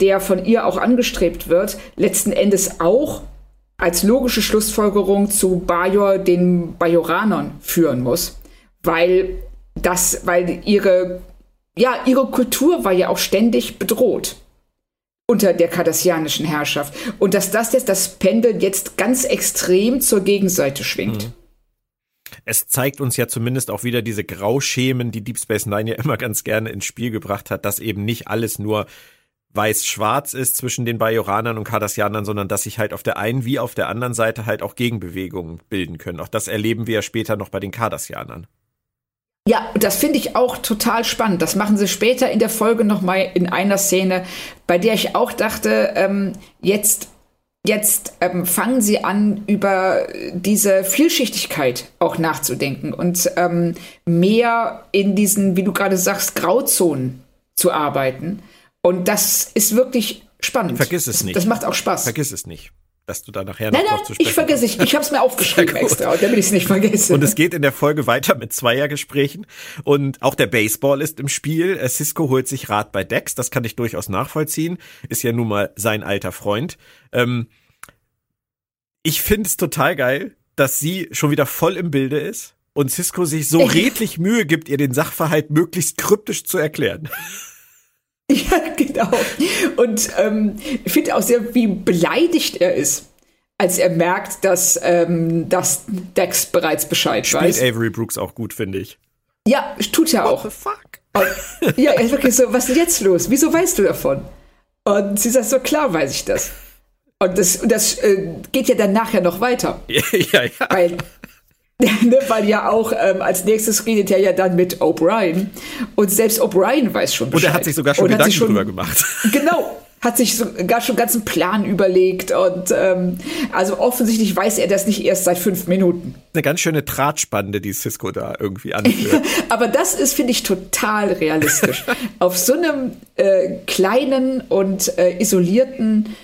S3: der von ihr auch angestrebt wird, letzten Endes auch als logische Schlussfolgerung zu Bajor den Bajoranern führen muss, weil das, weil ihre, ja, ihre Kultur war ja auch ständig bedroht unter der kardassianischen Herrschaft. Und dass das jetzt das Pendel jetzt ganz extrem zur Gegenseite schwingt. Mhm
S2: es zeigt uns ja zumindest auch wieder diese Grauschemen, die Deep Space Nine ja immer ganz gerne ins Spiel gebracht hat, dass eben nicht alles nur weiß-schwarz ist zwischen den Bajoranern und Cardassianern, sondern dass sich halt auf der einen wie auf der anderen Seite halt auch Gegenbewegungen bilden können. Auch das erleben wir ja später noch bei den Cardassianern.
S3: Ja, das finde ich auch total spannend. Das machen sie später in der Folge nochmal in einer Szene, bei der ich auch dachte, ähm, jetzt, jetzt ähm, fangen sie an, über diese Vielschichtigkeit auch nachzudenken und ähm, mehr in diesen, wie du gerade sagst, Grauzonen zu arbeiten. Und das ist wirklich spannend.
S2: Vergiss es nicht.
S3: Das macht auch Spaß.
S2: Vergiss es nicht dass du da nachher noch
S3: nein, nein, zu sprechen Ich vergesse es. Ich habe es mir aufgeschrieben extra, damit ich es nicht vergesse.
S2: Und es geht in der Folge weiter mit Zweiergesprächen und auch der Baseball ist im Spiel. Äh, Cisco holt sich Rat bei Dex, das kann ich durchaus nachvollziehen. Ist ja nun mal sein alter Freund. Ähm, ich finde es total geil, dass sie schon wieder voll im Bilde ist und Cisco sich so redlich Mühe gibt, ihr den Sachverhalt möglichst kryptisch zu erklären.
S3: Ja, genau. Und ähm, ich finde auch sehr, wie beleidigt er ist, als er merkt, dass, ähm, dass Dex bereits Bescheid
S2: Spielt
S3: weiß.
S2: Spielt Avery Brooks auch gut, finde ich.
S3: Ja, tut er auch.
S2: What the fuck?
S3: Und, ja, er ist wirklich so, was ist jetzt los? Wieso weißt du davon? Und sie sagt so, klar weiß ich das. Und das, und das äh, geht ja dann nachher noch weiter.
S2: ja, ja.
S3: Weil weil ja auch ähm, als nächstes redet er ja dann mit O'Brien und selbst O'Brien weiß schon
S2: Bescheid. Und er hat sich sogar schon und Gedanken schon, drüber gemacht.
S3: Genau, hat sich sogar schon einen ganzen Plan überlegt und ähm, also offensichtlich weiß er das nicht erst seit fünf Minuten.
S2: Eine ganz schöne Drahtspande, die Cisco da irgendwie anführt.
S3: Aber das ist, finde ich, total realistisch. Auf so einem äh, kleinen und äh, isolierten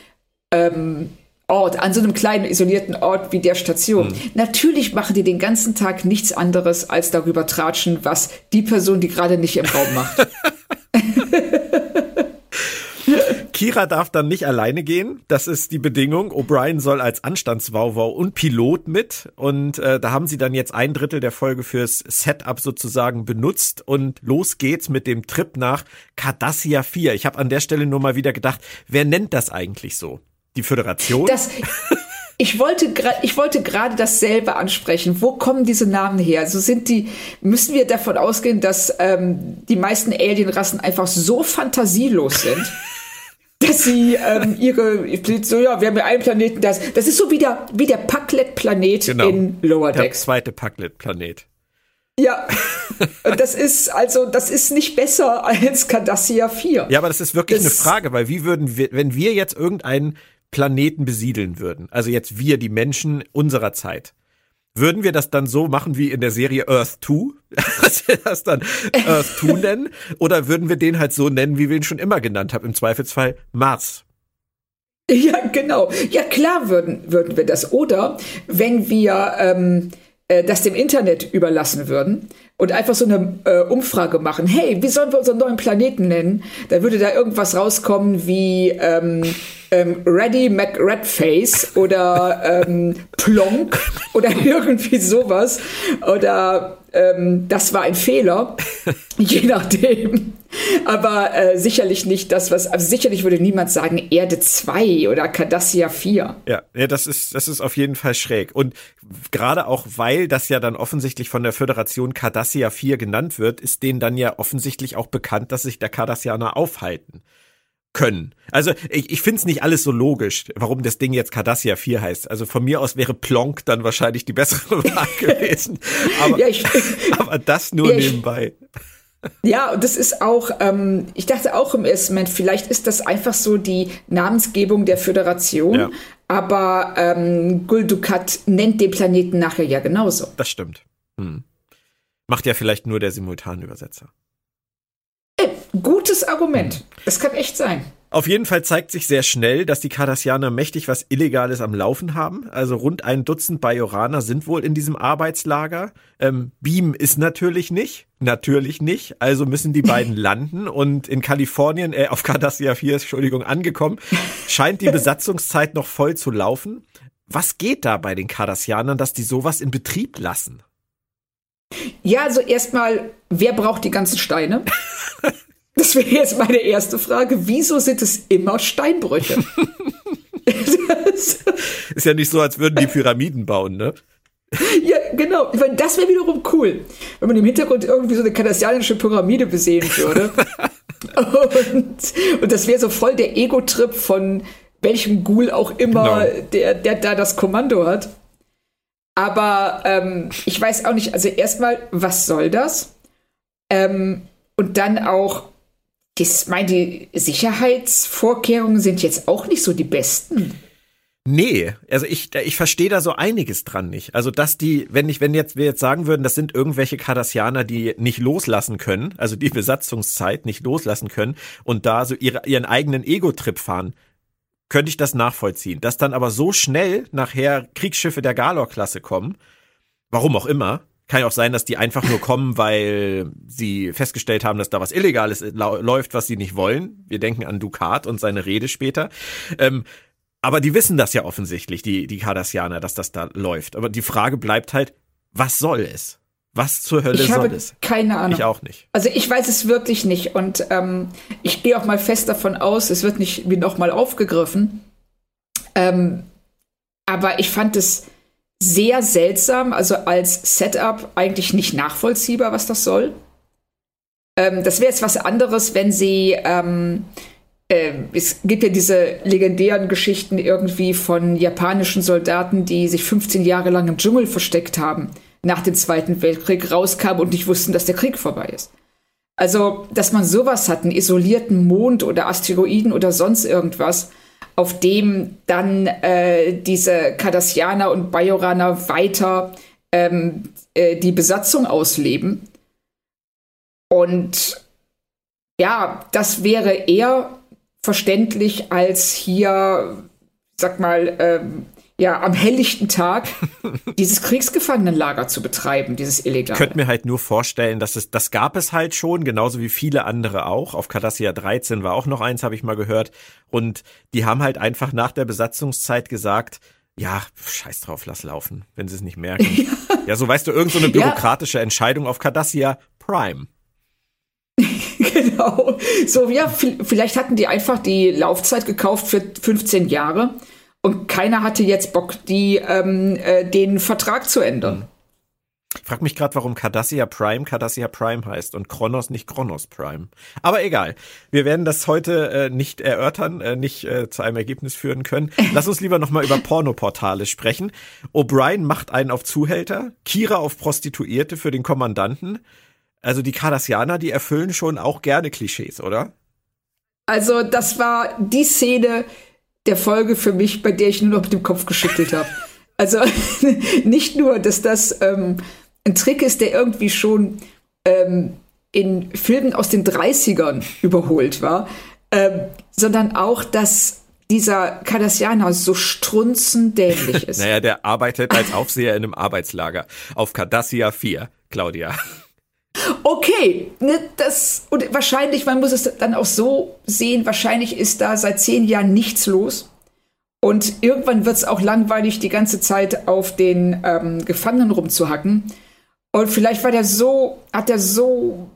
S3: ähm, Ort, an so einem kleinen isolierten Ort wie der Station. Mhm. Natürlich machen die den ganzen Tag nichts anderes als darüber tratschen, was die Person, die gerade nicht im Raum macht.
S2: Kira darf dann nicht alleine gehen. Das ist die Bedingung. O'Brien soll als Anstandswauwau und Pilot mit. Und äh, da haben sie dann jetzt ein Drittel der Folge fürs Setup sozusagen benutzt. Und los geht's mit dem Trip nach Cardassia 4. Ich habe an der Stelle nur mal wieder gedacht, wer nennt das eigentlich so? Die Föderation?
S3: Das, ich wollte ich wollte gerade dasselbe ansprechen. Wo kommen diese Namen her? So sind die, müssen wir davon ausgehen, dass ähm, die meisten Alienrassen einfach so fantasielos sind? dass sie ähm, ihre, so ja, wir haben ja einen Planeten, das, das ist so wie der, wie der Packlet-Planet genau. in Lower Decks.
S2: Der zweite Packlet-Planet.
S3: Ja, das ist also, das ist nicht besser als Cardassia 4.
S2: Ja, aber das ist wirklich das eine Frage, weil wie würden wir, wenn wir jetzt irgendeinen Planeten besiedeln würden, also jetzt wir, die Menschen unserer Zeit, würden wir das dann so machen wie in der Serie Earth 2, dass wir das dann Earth 2 nennen, oder würden wir den halt so nennen, wie wir ihn schon immer genannt haben, im Zweifelsfall Mars?
S3: Ja, genau. Ja, klar würden, würden wir das. Oder wenn wir ähm, äh, das dem Internet überlassen würden und einfach so eine äh, Umfrage machen, hey, wie sollen wir unseren neuen Planeten nennen? Da würde da irgendwas rauskommen wie ähm, ähm, Ready McRedface oder ähm, Plonk oder irgendwie sowas. Oder ähm, das war ein Fehler, je nachdem. Aber äh, sicherlich nicht das, was, also sicherlich würde niemand sagen Erde 2 oder Cardassia 4.
S2: Ja, ja, das ist, das ist auf jeden Fall schräg. Und gerade auch, weil das ja dann offensichtlich von der Föderation Cardassia 4 genannt wird, ist denen dann ja offensichtlich auch bekannt, dass sich der Cardassianer aufhalten können. Also ich, ich finde es nicht alles so logisch, warum das Ding jetzt Cardassia 4 heißt. Also von mir aus wäre Plonk dann wahrscheinlich die bessere Wahl gewesen. Aber, ja, ich, aber das nur ja, nebenbei.
S3: Ja, und das ist auch, ähm, ich dachte auch im ersten Moment, vielleicht ist das einfach so die Namensgebung der Föderation, ja. aber ähm, Guldukat nennt den Planeten nachher ja genauso.
S2: Das stimmt. Hm. Macht ja vielleicht nur der Simultanübersetzer.
S3: Gutes Argument. Das kann echt sein.
S2: Auf jeden Fall zeigt sich sehr schnell, dass die Cardassianer mächtig was Illegales am Laufen haben. Also rund ein Dutzend Bajoraner sind wohl in diesem Arbeitslager. Ähm, Beam ist natürlich nicht. Natürlich nicht. Also müssen die beiden landen und in Kalifornien, äh, auf Cardassia 4, Entschuldigung, angekommen, scheint die Besatzungszeit noch voll zu laufen. Was geht da bei den Cardassianern, dass die sowas in Betrieb lassen?
S3: Ja, also erstmal, wer braucht die ganzen Steine? Das wäre jetzt meine erste Frage. Wieso sind es immer Steinbrüche?
S2: ist ja nicht so, als würden die Pyramiden bauen, ne?
S3: Ja, genau. Meine, das wäre wiederum cool, wenn man im Hintergrund irgendwie so eine kardassianische Pyramide besehen würde. Und, und das wäre so voll der Ego-Trip von welchem Ghoul auch immer, genau. der, der da das Kommando hat. Aber ähm, ich weiß auch nicht, also erstmal, was soll das? Ähm, und dann auch, das, meine, die Sicherheitsvorkehrungen sind jetzt auch nicht so die besten.
S2: Nee, also ich, ich verstehe da so einiges dran nicht. Also, dass die, wenn ich, wenn jetzt wir jetzt sagen würden, das sind irgendwelche Kardassianer, die nicht loslassen können, also die Besatzungszeit nicht loslassen können und da so ihre, ihren eigenen Ego-Trip fahren, könnte ich das nachvollziehen. Dass dann aber so schnell nachher Kriegsschiffe der Galor-Klasse kommen, warum auch immer, kann ja auch sein, dass die einfach nur kommen, weil sie festgestellt haben, dass da was Illegales läuft, was sie nicht wollen. Wir denken an Ducat und seine Rede später. Ähm, aber die wissen das ja offensichtlich, die, die Cardassianer, dass das da läuft. Aber die Frage bleibt halt, was soll es? Was zur Hölle
S3: ich
S2: soll
S3: habe
S2: es?
S3: Keine Ahnung.
S2: Ich auch nicht.
S3: Also ich weiß es wirklich nicht und ähm, ich gehe auch mal fest davon aus, es wird nicht wie nochmal aufgegriffen. Ähm, aber ich fand es sehr seltsam, also als Setup eigentlich nicht nachvollziehbar, was das soll. Ähm, das wäre jetzt was anderes, wenn sie ähm, äh, es gibt ja diese legendären Geschichten irgendwie von japanischen Soldaten, die sich 15 Jahre lang im Dschungel versteckt haben, nach dem Zweiten Weltkrieg rauskamen und nicht wussten, dass der Krieg vorbei ist. Also, dass man sowas hat, einen isolierten Mond oder Asteroiden oder sonst irgendwas, auf dem dann äh, diese Cardassianer und Bajoraner weiter ähm, äh, die Besatzung ausleben. Und ja, das wäre eher verständlich als hier, sag mal, ähm, ja, am helllichten Tag dieses Kriegsgefangenenlager zu betreiben, dieses illegale.
S2: Ich könnte mir halt nur vorstellen, dass es, das gab es halt schon, genauso wie viele andere auch. Auf Cardassia 13 war auch noch eins, habe ich mal gehört. Und die haben halt einfach nach der Besatzungszeit gesagt, ja, scheiß drauf, lass laufen, wenn sie es nicht merken. Ja, ja so weißt du, irgend so eine bürokratische ja. Entscheidung auf Cardassia Prime.
S3: genau. So, ja, vielleicht hatten die einfach die Laufzeit gekauft für 15 Jahre und keiner hatte jetzt Bock, die, ähm, äh, den Vertrag zu ändern.
S2: Ich frage mich gerade, warum Cardassia Prime Cardassia Prime heißt und Kronos nicht Kronos Prime. Aber egal. Wir werden das heute äh, nicht erörtern, äh, nicht äh, zu einem Ergebnis führen können. Lass uns lieber nochmal über Pornoportale sprechen. O'Brien macht einen auf Zuhälter, Kira auf Prostituierte für den Kommandanten. Also die Cardassianer, die erfüllen schon auch gerne Klischees, oder?
S3: Also das war die Szene der Folge für mich, bei der ich nur noch mit dem Kopf geschüttelt habe. Also nicht nur, dass das ähm, ein Trick ist, der irgendwie schon ähm, in Filmen aus den 30ern überholt war, ähm, sondern auch, dass dieser Cardassianer so strunzendämlich ist.
S2: naja, der arbeitet als Aufseher in einem Arbeitslager auf Cardassia 4, Claudia.
S3: Okay, ne, das und wahrscheinlich, man muss es dann auch so sehen, wahrscheinlich ist da seit zehn Jahren nichts los. Und irgendwann wird es auch langweilig, die ganze Zeit auf den ähm, Gefangenen rumzuhacken. Und vielleicht war der so, hat er so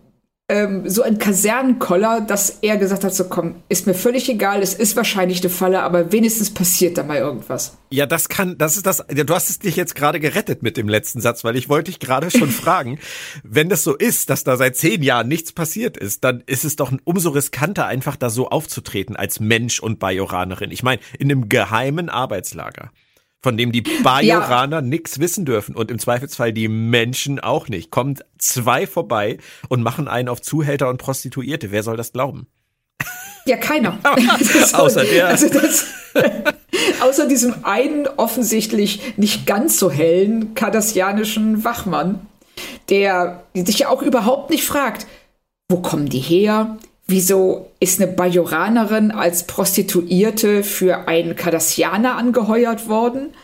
S3: ähm, so ein Kasernenkoller, dass er gesagt hat, so komm, ist mir völlig egal, es ist wahrscheinlich eine Falle, aber wenigstens passiert da mal irgendwas.
S2: Ja, das kann, das ist das, du hast es dich jetzt gerade gerettet mit dem letzten Satz, weil ich wollte dich gerade schon fragen, wenn das so ist, dass da seit zehn Jahren nichts passiert ist, dann ist es doch umso riskanter, einfach da so aufzutreten als Mensch und Bajoranerin. Ich meine, in einem geheimen Arbeitslager von dem die Bajoraner ja. nix wissen dürfen und im Zweifelsfall die Menschen auch nicht. Kommt zwei vorbei und machen einen auf Zuhälter und Prostituierte. Wer soll das glauben?
S3: Ja, keiner.
S2: außer der. Also
S3: das, außer diesem einen offensichtlich nicht ganz so hellen kardassianischen Wachmann, der sich ja auch überhaupt nicht fragt, wo kommen die her? Wieso ist eine Bajoranerin als Prostituierte für einen Kardassianer angeheuert worden?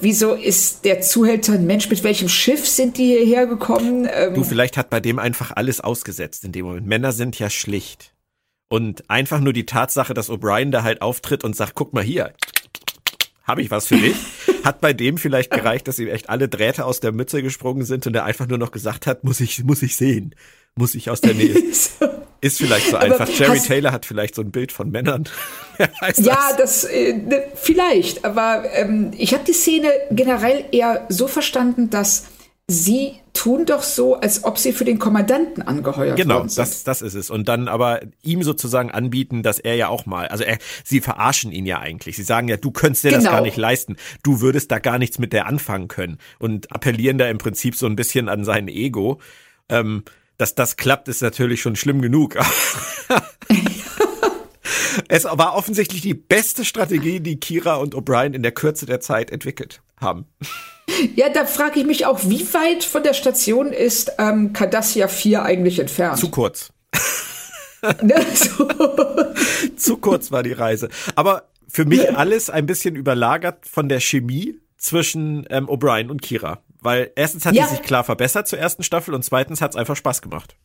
S3: Wieso ist der Zuhälter ein Mensch? Mit welchem Schiff sind die hierher gekommen?
S2: Ähm du, vielleicht hat bei dem einfach alles ausgesetzt in dem Moment. Männer sind ja schlicht. Und einfach nur die Tatsache, dass O'Brien da halt auftritt und sagt, guck mal hier, habe ich was für dich, hat bei dem vielleicht gereicht, dass ihm echt alle Drähte aus der Mütze gesprungen sind und er einfach nur noch gesagt hat, muss ich, muss ich sehen, muss ich aus der Nähe. Ist vielleicht so einfach. Jerry Taylor hat vielleicht so ein Bild von Männern.
S3: ja, das, äh, ne, vielleicht. Aber ähm, ich habe die Szene generell eher so verstanden, dass sie tun doch so, als ob sie für den Kommandanten angeheuert
S2: genau,
S3: worden sind.
S2: Genau, das, das ist es. Und dann aber ihm sozusagen anbieten, dass er ja auch mal, also er, sie verarschen ihn ja eigentlich. Sie sagen ja, du könntest dir genau. das gar nicht leisten. Du würdest da gar nichts mit der anfangen können. Und appellieren da im Prinzip so ein bisschen an sein Ego. Ähm, dass das klappt, ist natürlich schon schlimm genug. es war offensichtlich die beste Strategie, die Kira und O'Brien in der Kürze der Zeit entwickelt haben.
S3: Ja, da frage ich mich auch, wie weit von der Station ist ähm, Cardassia 4 eigentlich entfernt?
S2: Zu kurz. Ne, Zu kurz war die Reise. Aber für mich alles ein bisschen überlagert von der Chemie zwischen ähm, O'Brien und Kira. Weil erstens hat ja. sie sich klar verbessert zur ersten Staffel und zweitens hat es einfach Spaß gemacht.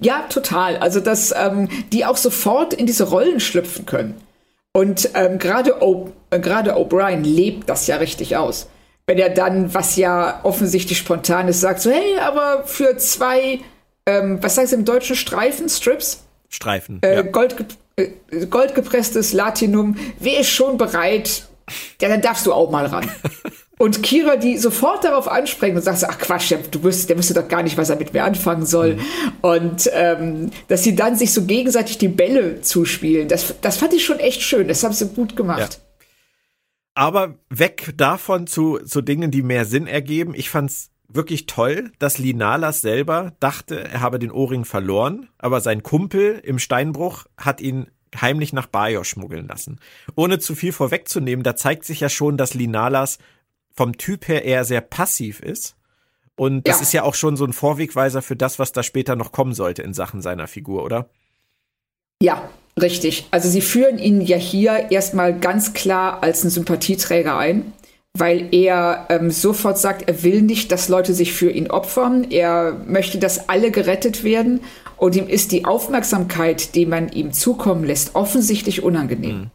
S3: Ja, total. Also, dass ähm, die auch sofort in diese Rollen schlüpfen können. Und ähm, gerade äh, O'Brien lebt das ja richtig aus. Wenn er dann, was ja offensichtlich spontan ist, sagt so, hey, aber für zwei, ähm, was sagst du im Deutschen, Streifen, Strips?
S2: Streifen.
S3: Äh, ja. Goldge äh, goldgepresstes Latinum, wer ist schon bereit? Ja, dann darfst du auch mal ran. Und Kira, die sofort darauf anspringt und sagt, ach Quatsch, du wirst, der wüsste doch gar nicht, was er mit mir anfangen soll. Mhm. Und ähm, dass sie dann sich so gegenseitig die Bälle zuspielen, das, das fand ich schon echt schön. Das haben sie gut gemacht. Ja.
S2: Aber weg davon zu, zu Dingen, die mehr Sinn ergeben. Ich fand's wirklich toll, dass Linalas selber dachte, er habe den Ohrring verloren, aber sein Kumpel im Steinbruch hat ihn heimlich nach Bajor schmuggeln lassen. Ohne zu viel vorwegzunehmen, da zeigt sich ja schon, dass Linalas vom Typ her eher sehr passiv ist. Und das ja. ist ja auch schon so ein Vorwegweiser für das, was da später noch kommen sollte in Sachen seiner Figur, oder?
S3: Ja, richtig. Also sie führen ihn ja hier erstmal ganz klar als einen Sympathieträger ein, weil er ähm, sofort sagt, er will nicht, dass Leute sich für ihn opfern. Er möchte, dass alle gerettet werden. Und ihm ist die Aufmerksamkeit, die man ihm zukommen lässt, offensichtlich unangenehm. Mhm.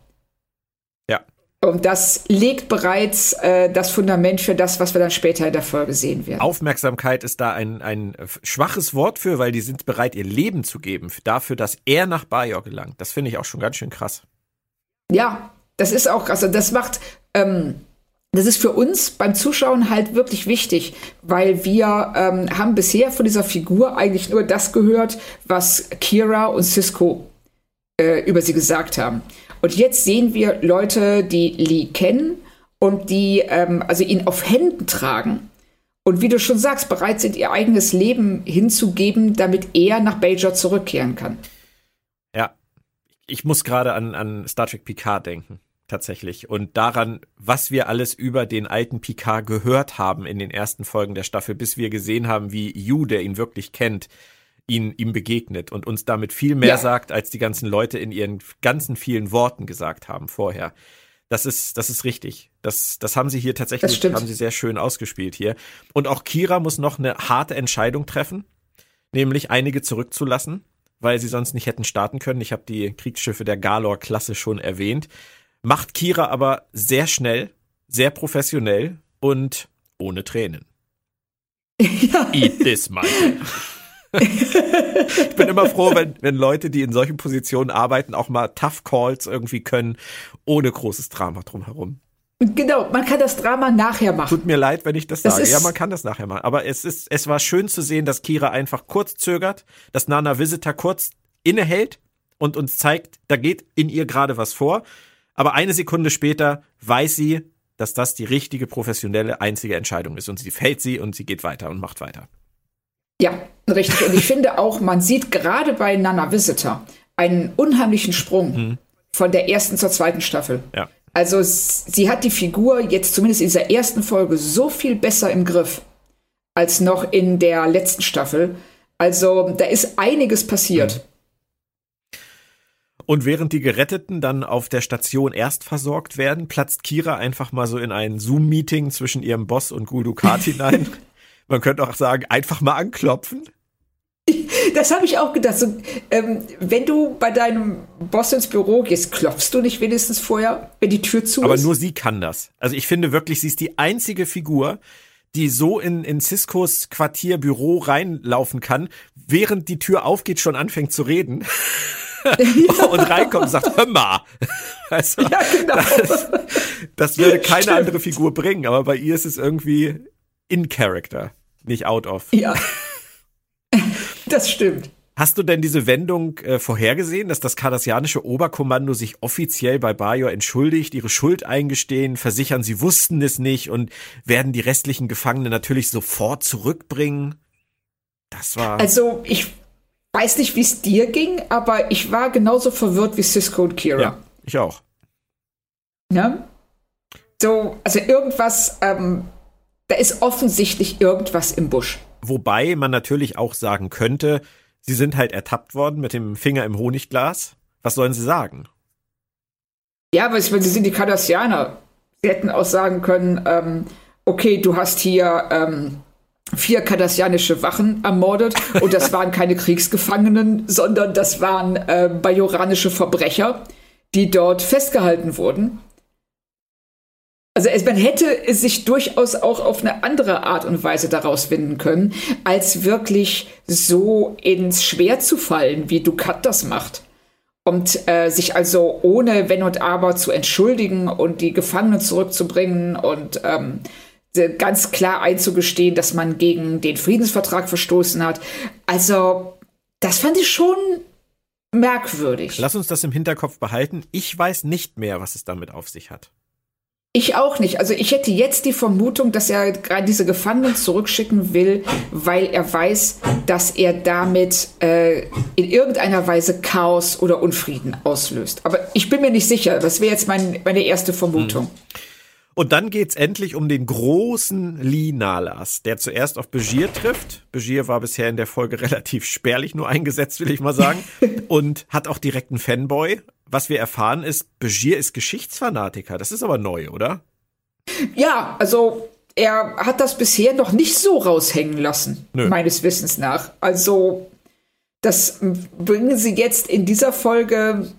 S3: Und das legt bereits äh, das Fundament für das, was wir dann später in der Folge sehen werden.
S2: Aufmerksamkeit ist da ein, ein schwaches Wort für, weil die sind bereit, ihr Leben zu geben dafür, dass er nach Bajor gelangt. Das finde ich auch schon ganz schön krass.
S3: Ja, das ist auch krass. Also das macht, ähm, das ist für uns beim Zuschauen halt wirklich wichtig, weil wir ähm, haben bisher von dieser Figur eigentlich nur das gehört, was Kira und Cisco äh, über sie gesagt haben. Und jetzt sehen wir Leute, die Lee kennen und die ähm, also ihn auf Händen tragen. Und wie du schon sagst, bereit sind, ihr eigenes Leben hinzugeben, damit er nach Bajor zurückkehren kann.
S2: Ja, ich muss gerade an, an Star Trek Picard denken, tatsächlich. Und daran, was wir alles über den alten Picard gehört haben in den ersten Folgen der Staffel, bis wir gesehen haben, wie Yu, der ihn wirklich kennt, ihn, ihm begegnet und uns damit viel mehr ja. sagt, als die ganzen Leute in ihren ganzen vielen Worten gesagt haben vorher. Das ist, das ist richtig. Das, das haben sie hier tatsächlich, haben sie sehr schön ausgespielt hier. Und auch Kira muss noch eine harte Entscheidung treffen, nämlich einige zurückzulassen, weil sie sonst nicht hätten starten können. Ich habe die Kriegsschiffe der Galor-Klasse schon erwähnt. Macht Kira aber sehr schnell, sehr professionell und ohne Tränen. Ja. Eat this, Michael ich bin immer froh, wenn, wenn Leute, die in solchen Positionen arbeiten, auch mal Tough Calls irgendwie können, ohne großes Drama drumherum.
S3: Genau, man kann das Drama nachher machen.
S2: Tut mir leid, wenn ich das sage. Das ja, man kann das nachher machen. Aber es ist, es war schön zu sehen, dass Kira einfach kurz zögert, dass Nana Visitor kurz innehält und uns zeigt, da geht in ihr gerade was vor. Aber eine Sekunde später weiß sie, dass das die richtige, professionelle, einzige Entscheidung ist. Und sie fällt sie und sie geht weiter und macht weiter.
S3: Ja, richtig. Und ich finde auch, man sieht gerade bei Nana Visitor einen unheimlichen Sprung mhm. von der ersten zur zweiten Staffel.
S2: Ja.
S3: Also sie hat die Figur jetzt zumindest in dieser ersten Folge so viel besser im Griff als noch in der letzten Staffel. Also da ist einiges passiert.
S2: Mhm. Und während die Geretteten dann auf der Station erst versorgt werden, platzt Kira einfach mal so in ein Zoom-Meeting zwischen ihrem Boss und Gul Dukat hinein. Man könnte auch sagen, einfach mal anklopfen.
S3: Das habe ich auch gedacht. So, ähm, wenn du bei deinem Boss ins Büro gehst, klopfst du nicht wenigstens vorher, wenn die Tür zu
S2: Aber
S3: ist?
S2: Aber nur sie kann das. Also ich finde wirklich, sie ist die einzige Figur, die so in, in Ciscos Quartier, Büro reinlaufen kann, während die Tür aufgeht, schon anfängt zu reden. Und reinkommt und sagt, hör mal. Also, ja, genau. Das, das würde keine Stimmt. andere Figur bringen, aber bei ihr ist es irgendwie in Character. nicht, out of.
S3: Ja. das stimmt.
S2: Hast du denn diese Wendung äh, vorhergesehen, dass das kardassianische Oberkommando sich offiziell bei Bajor entschuldigt, ihre Schuld eingestehen, versichern, sie wussten es nicht und werden die restlichen Gefangenen natürlich sofort zurückbringen? Das war.
S3: Also, ich weiß nicht, wie es dir ging, aber ich war genauso verwirrt wie Cisco und Kira.
S2: Ja, ich auch.
S3: Ne? So, also irgendwas, ähm, da ist offensichtlich irgendwas im Busch.
S2: Wobei man natürlich auch sagen könnte, sie sind halt ertappt worden mit dem Finger im Honigglas. Was sollen sie sagen?
S3: Ja, aber ich meine, sie sind die Kardassianer. Sie hätten auch sagen können, ähm, okay, du hast hier ähm, vier kardassianische Wachen ermordet und das waren keine Kriegsgefangenen, sondern das waren äh, bajoranische Verbrecher, die dort festgehalten wurden. Also es, man hätte sich durchaus auch auf eine andere Art und Weise daraus finden können, als wirklich so ins Schwer zu fallen, wie Ducat das macht. Und äh, sich also ohne Wenn und Aber zu entschuldigen und die Gefangenen zurückzubringen und ähm, ganz klar einzugestehen, dass man gegen den Friedensvertrag verstoßen hat. Also, das fand ich schon merkwürdig.
S2: Lass uns das im Hinterkopf behalten. Ich weiß nicht mehr, was es damit auf sich hat.
S3: Ich auch nicht. Also ich hätte jetzt die Vermutung, dass er gerade diese Gefangenen zurückschicken will, weil er weiß, dass er damit äh, in irgendeiner Weise Chaos oder Unfrieden auslöst. Aber ich bin mir nicht sicher. Das wäre jetzt mein, meine erste Vermutung. Mhm.
S2: Und dann geht's endlich um den großen Lee Nalas, der zuerst auf Begier trifft. Begier war bisher in der Folge relativ spärlich nur eingesetzt, will ich mal sagen. und hat auch direkt einen Fanboy. Was wir erfahren ist, Begier ist Geschichtsfanatiker. Das ist aber neu, oder?
S3: Ja, also er hat das bisher noch nicht so raushängen lassen, Nö. meines Wissens nach. Also das bringen sie jetzt in dieser Folge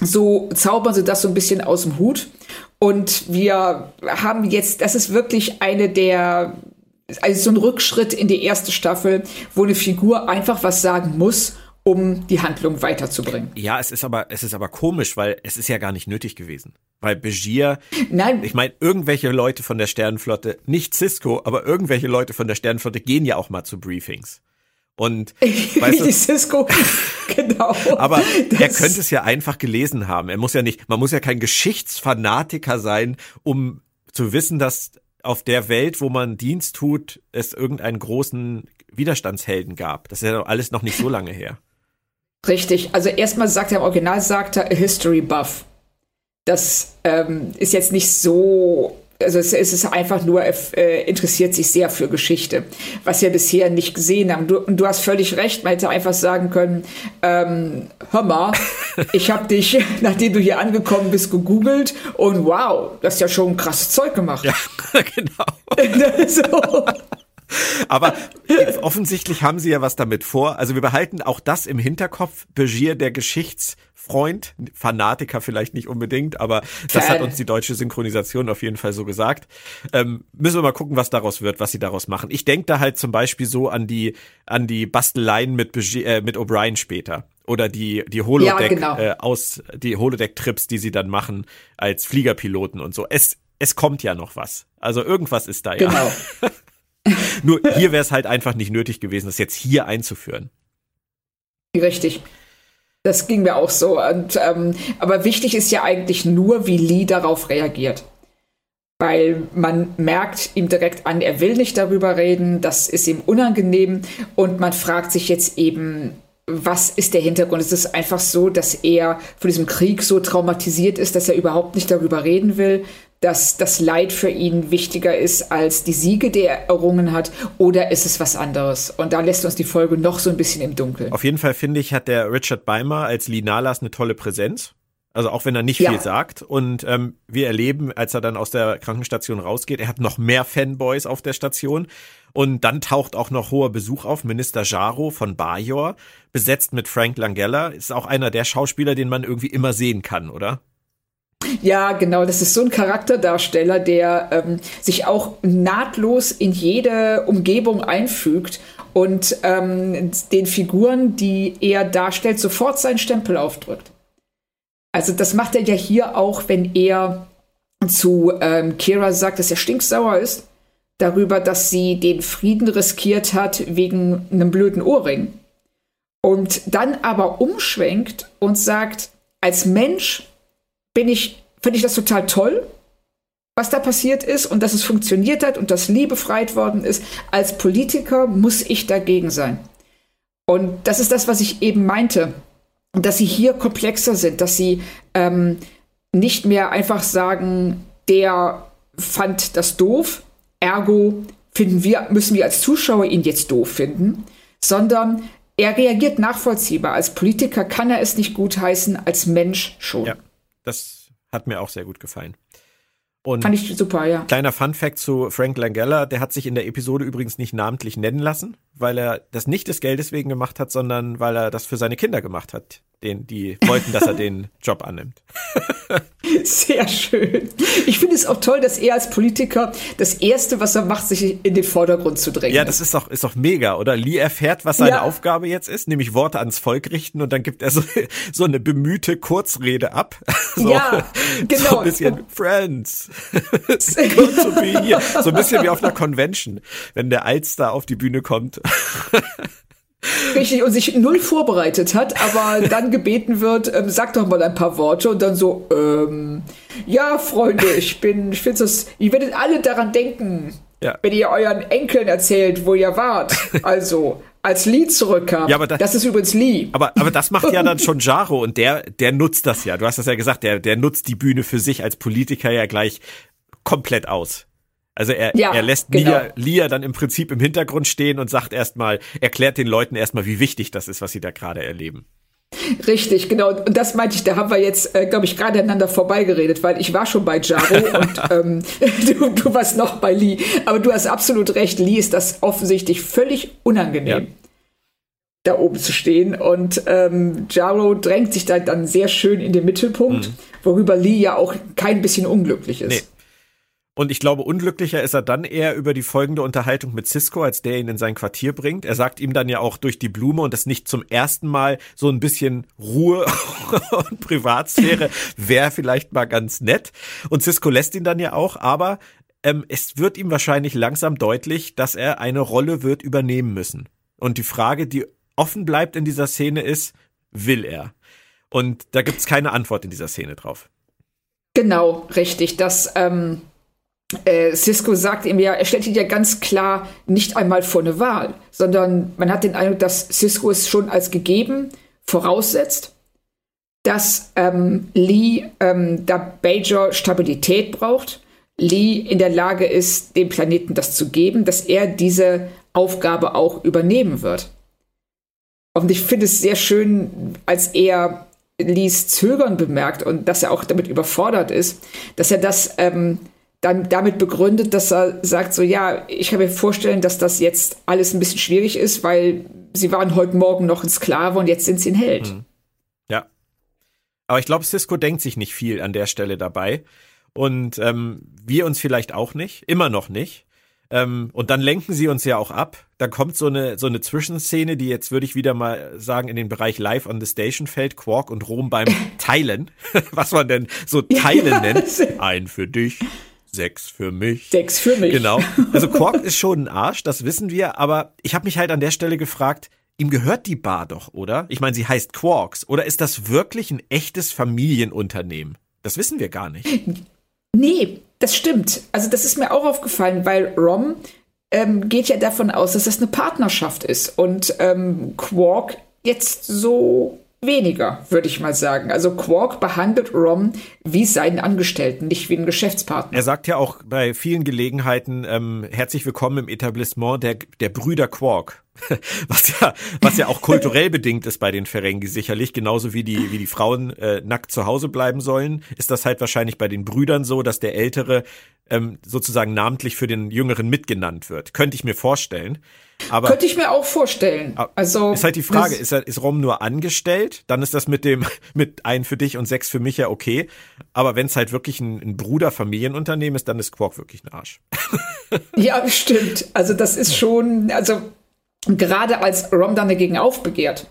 S3: so zaubern sie das so ein bisschen aus dem Hut. Und wir haben jetzt, das ist wirklich eine der, also so ein Rückschritt in die erste Staffel, wo eine Figur einfach was sagen muss, um die Handlung weiterzubringen.
S2: Ja, es ist aber, es ist aber komisch, weil es ist ja gar nicht nötig gewesen. Weil Begier,
S3: Nein.
S2: ich meine, irgendwelche Leute von der Sternenflotte, nicht Cisco, aber irgendwelche Leute von der Sternenflotte gehen ja auch mal zu Briefings. Und
S3: weißt du, Cisco, genau.
S2: Aber er könnte es ja einfach gelesen haben. Er muss ja nicht, man muss ja kein Geschichtsfanatiker sein, um zu wissen, dass auf der Welt, wo man Dienst tut, es irgendeinen großen Widerstandshelden gab. Das ist ja alles noch nicht so lange her.
S3: Richtig. Also erstmal sagt er im Original sagt er a History Buff. Das ähm, ist jetzt nicht so also es, es ist einfach nur, äh, interessiert sich sehr für Geschichte, was wir bisher nicht gesehen haben. Du, du hast völlig recht, man hätte einfach sagen können, ähm, hör mal, ich habe dich, nachdem du hier angekommen bist, gegoogelt und wow, das ist ja schon krasses Zeug gemacht.
S2: Ja, genau. so. Aber offensichtlich haben sie ja was damit vor. Also wir behalten auch das im Hinterkopf. Begier, der Geschichtsfreund, Fanatiker vielleicht nicht unbedingt, aber das hat uns die deutsche Synchronisation auf jeden Fall so gesagt. Ähm, müssen wir mal gucken, was daraus wird, was sie daraus machen. Ich denke da halt zum Beispiel so an die an die Basteleien mit Begier, äh, mit O'Brien später oder die die Holodeck ja, genau. äh, aus die Holodeck Trips, die sie dann machen als Fliegerpiloten und so. Es es kommt ja noch was. Also irgendwas ist da ja.
S3: Genau.
S2: Nur hier wäre es halt einfach nicht nötig gewesen, das jetzt hier einzuführen.
S3: Richtig. Das ging mir auch so. Und, ähm, aber wichtig ist ja eigentlich nur, wie Lee darauf reagiert. Weil man merkt ihm direkt an, er will nicht darüber reden, das ist ihm unangenehm und man fragt sich jetzt eben, was ist der Hintergrund? Es ist einfach so, dass er von diesem Krieg so traumatisiert ist, dass er überhaupt nicht darüber reden will, dass das Leid für ihn wichtiger ist als die Siege, die er errungen hat, oder ist es was anderes? Und da lässt uns die Folge noch so ein bisschen im Dunkeln.
S2: Auf jeden Fall finde ich, hat der Richard Beimer als Linalas eine tolle Präsenz. Also auch wenn er nicht ja. viel sagt. Und ähm, wir erleben, als er dann aus der Krankenstation rausgeht, er hat noch mehr Fanboys auf der Station. Und dann taucht auch noch hoher Besuch auf, Minister Jaro von Bajor, besetzt mit Frank Langella. Ist auch einer der Schauspieler, den man irgendwie immer sehen kann, oder?
S3: Ja, genau. Das ist so ein Charakterdarsteller, der ähm, sich auch nahtlos in jede Umgebung einfügt und ähm, den Figuren, die er darstellt, sofort seinen Stempel aufdrückt. Also das macht er ja hier auch, wenn er zu ähm, Kira sagt, dass er stinksauer ist darüber, dass sie den Frieden riskiert hat wegen einem blöden Ohrring. Und dann aber umschwenkt und sagt, als Mensch bin ich, finde ich das total toll, was da passiert ist und dass es funktioniert hat und dass Lee befreit worden ist. Als Politiker muss ich dagegen sein. Und das ist das, was ich eben meinte, dass sie hier komplexer sind, dass sie ähm, nicht mehr einfach sagen, der fand das doof, ergo finden wir, müssen wir als Zuschauer ihn jetzt doof finden, sondern er reagiert nachvollziehbar. Als Politiker kann er es nicht gutheißen, als Mensch schon. Ja,
S2: das hat mir auch sehr gut gefallen. Und
S3: Fand ich super, ja.
S2: Kleiner Fun Fact zu Frank Langella, der hat sich in der Episode übrigens nicht namentlich nennen lassen, weil er das nicht des Geldes wegen gemacht hat, sondern weil er das für seine Kinder gemacht hat den, die wollten, dass er den Job annimmt.
S3: Sehr schön. Ich finde es auch toll, dass er als Politiker das Erste, was er macht, sich in den Vordergrund zu drängen.
S2: Ja, das ist doch, ist doch mega, oder? Lee erfährt, was seine ja. Aufgabe jetzt ist, nämlich Worte ans Volk richten und dann gibt er so, so eine bemühte Kurzrede ab. So,
S3: ja, genau.
S2: So ein bisschen Friends. Here. So ein bisschen wie auf einer Convention, wenn der Alster auf die Bühne kommt.
S3: Richtig, und sich null vorbereitet hat, aber dann gebeten wird, ähm, sag doch mal ein paar Worte und dann so, ähm, ja, Freunde, ich bin, ich finde das, ihr werdet alle daran denken, ja. wenn ihr euren Enkeln erzählt, wo ihr wart. Also, als Lee zurückkam. Ja, aber das, das ist übrigens Lee.
S2: Aber, aber das macht ja dann schon Jaro und der, der nutzt das ja. Du hast das ja gesagt, der, der nutzt die Bühne für sich als Politiker ja gleich komplett aus. Also er, ja, er lässt genau. Lia, Lia dann im Prinzip im Hintergrund stehen und sagt erstmal, erklärt den Leuten erstmal, wie wichtig das ist, was sie da gerade erleben.
S3: Richtig, genau. Und das meinte ich, da haben wir jetzt, äh, glaube ich, gerade aneinander vorbeigeredet, weil ich war schon bei Jaro und ähm, du, du warst noch bei Lee. Aber du hast absolut recht, Lee ist das offensichtlich völlig unangenehm. Ja. Da oben zu stehen und ähm, Jaro drängt sich da dann sehr schön in den Mittelpunkt, mhm. worüber Lee ja auch kein bisschen unglücklich ist. Nee.
S2: Und ich glaube, unglücklicher ist er dann eher über die folgende Unterhaltung mit Cisco, als der ihn in sein Quartier bringt. Er sagt ihm dann ja auch durch die Blume und das nicht zum ersten Mal so ein bisschen Ruhe und Privatsphäre wäre vielleicht mal ganz nett. Und Cisco lässt ihn dann ja auch, aber ähm, es wird ihm wahrscheinlich langsam deutlich, dass er eine Rolle wird übernehmen müssen. Und die Frage, die offen bleibt in dieser Szene ist, will er? Und da gibt's keine Antwort in dieser Szene drauf.
S3: Genau, richtig. Das ähm, äh, Cisco sagt ihm ja, er stellt ihn ja ganz klar nicht einmal vor eine Wahl, sondern man hat den Eindruck, dass Cisco es schon als gegeben voraussetzt, dass ähm, Lee ähm, da Bajor Stabilität braucht, Lee in der Lage ist, dem Planeten das zu geben, dass er diese Aufgabe auch übernehmen wird. Und ich finde es sehr schön, als er Lees Zögern bemerkt und dass er auch damit überfordert ist, dass er das ähm, dann damit begründet, dass er sagt, so ja, ich kann mir vorstellen, dass das jetzt alles ein bisschen schwierig ist, weil sie waren heute Morgen noch ein Sklave und jetzt sind sie ein Held. Mhm.
S2: Ja. Aber ich glaube, Cisco denkt sich nicht viel an der Stelle dabei. Und ähm, wir uns vielleicht auch nicht, immer noch nicht. Ähm, und dann lenken sie uns ja auch ab. Dann kommt so eine, so eine Zwischenszene, die jetzt würde ich wieder mal sagen, in den Bereich Live on the Station fällt, Quark und Rom beim Teilen, was man denn so Teilen nennt. Ein für dich, Sechs für mich.
S3: Sechs für mich.
S2: Genau. Also Quark ist schon ein Arsch, das wissen wir, aber ich habe mich halt an der Stelle gefragt, ihm gehört die Bar doch, oder? Ich meine, sie heißt Quarks. Oder ist das wirklich ein echtes Familienunternehmen? Das wissen wir gar nicht.
S3: Nee, das stimmt. Also das ist mir auch aufgefallen, weil Rom ähm, geht ja davon aus, dass das eine Partnerschaft ist. Und ähm, Quark jetzt so weniger, würde ich mal sagen. Also Quark behandelt Rom wie seinen Angestellten, nicht wie einen Geschäftspartner.
S2: Er sagt ja auch bei vielen Gelegenheiten ähm, herzlich willkommen im Etablissement der, der Brüder Quark. Was ja, was ja auch kulturell bedingt ist bei den Ferengi sicherlich, genauso wie die, wie die Frauen äh, nackt zu Hause bleiben sollen, ist das halt wahrscheinlich bei den Brüdern so, dass der Ältere ähm, sozusagen namentlich für den Jüngeren mitgenannt wird. Könnte ich mir vorstellen. Aber
S3: Könnte ich mir auch vorstellen. Also
S2: ist halt die Frage, ist, ist Rom nur angestellt? Dann ist das mit dem mit ein für dich und sechs für mich ja okay. Aber wenn es halt wirklich ein, ein Bruder-Familienunternehmen ist, dann ist Quark wirklich ein Arsch.
S3: ja, stimmt. Also das ist schon, also gerade als Rom dann dagegen aufbegehrt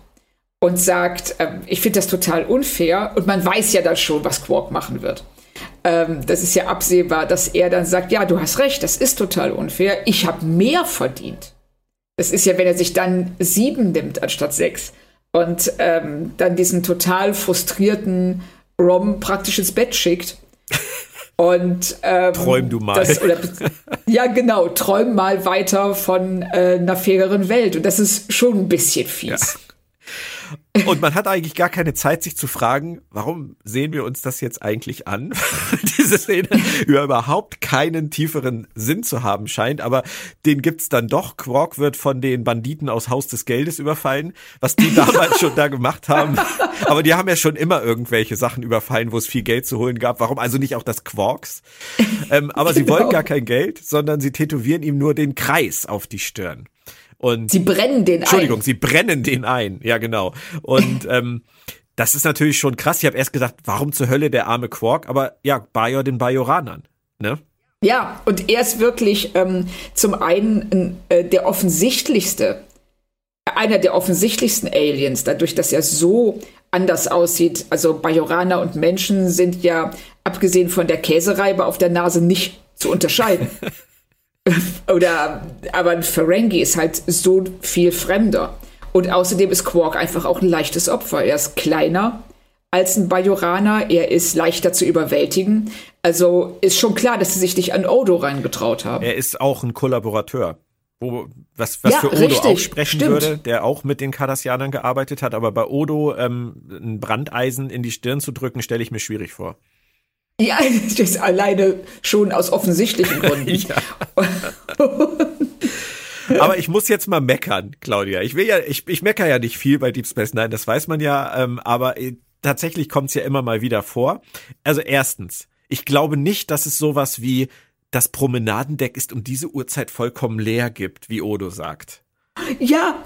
S3: und sagt, äh, ich finde das total unfair und man weiß ja dann schon, was Quark machen wird. ähm, das ist ja absehbar, dass er dann sagt, ja, du hast recht, das ist total unfair, ich habe mehr verdient. Das ist ja, wenn er sich dann sieben nimmt anstatt sechs und ähm, dann diesen total frustrierten Rom praktisch ins Bett schickt. Und ähm,
S2: träum du mal.
S3: Das, oder, ja, genau, träum mal weiter von äh, einer faireren Welt. Und das ist schon ein bisschen fies. Ja.
S2: Und man hat eigentlich gar keine Zeit, sich zu fragen, warum sehen wir uns das jetzt eigentlich an? Diese Szene überhaupt keinen tieferen Sinn zu haben scheint, aber den gibt's dann doch. Quark wird von den Banditen aus Haus des Geldes überfallen, was die damals schon da gemacht haben. Aber die haben ja schon immer irgendwelche Sachen überfallen, wo es viel Geld zu holen gab. Warum also nicht auch das Quarks? Ähm, aber genau. sie wollen gar kein Geld, sondern sie tätowieren ihm nur den Kreis auf die Stirn. Und
S3: sie brennen den
S2: ein. Entschuldigung, sie brennen den ein. Ja, genau. Und ähm, das ist natürlich schon krass. Ich habe erst gedacht, warum zur Hölle der arme Quark? Aber ja, Bajor den Bajoranern. Ne?
S3: Ja, und er ist wirklich ähm, zum einen äh, der offensichtlichste, einer der offensichtlichsten Aliens, dadurch, dass er so anders aussieht. Also Bajoraner und Menschen sind ja, abgesehen von der Käsereibe auf der Nase, nicht zu unterscheiden. Oder, aber ein Ferengi ist halt so viel fremder. Und außerdem ist Quark einfach auch ein leichtes Opfer. Er ist kleiner als ein Bajoraner, er ist leichter zu überwältigen. Also ist schon klar, dass sie sich nicht an Odo reingetraut haben.
S2: Er ist auch ein Kollaborateur. Wo, was was ja, für Odo richtig, auch sprechen stimmt. würde, der auch mit den Cardassianern gearbeitet hat. Aber bei Odo ähm, ein Brandeisen in die Stirn zu drücken, stelle ich mir schwierig vor.
S3: Ja, das alleine schon aus offensichtlichen Gründen.
S2: Aber ich muss jetzt mal meckern, Claudia. Ich will ja, ich, ich mecker ja nicht viel bei Deep Space Nine, das weiß man ja, ähm, aber äh, tatsächlich kommt es ja immer mal wieder vor. Also erstens, ich glaube nicht, dass es sowas wie das Promenadendeck ist um diese Uhrzeit vollkommen leer gibt, wie Odo sagt.
S3: Ja,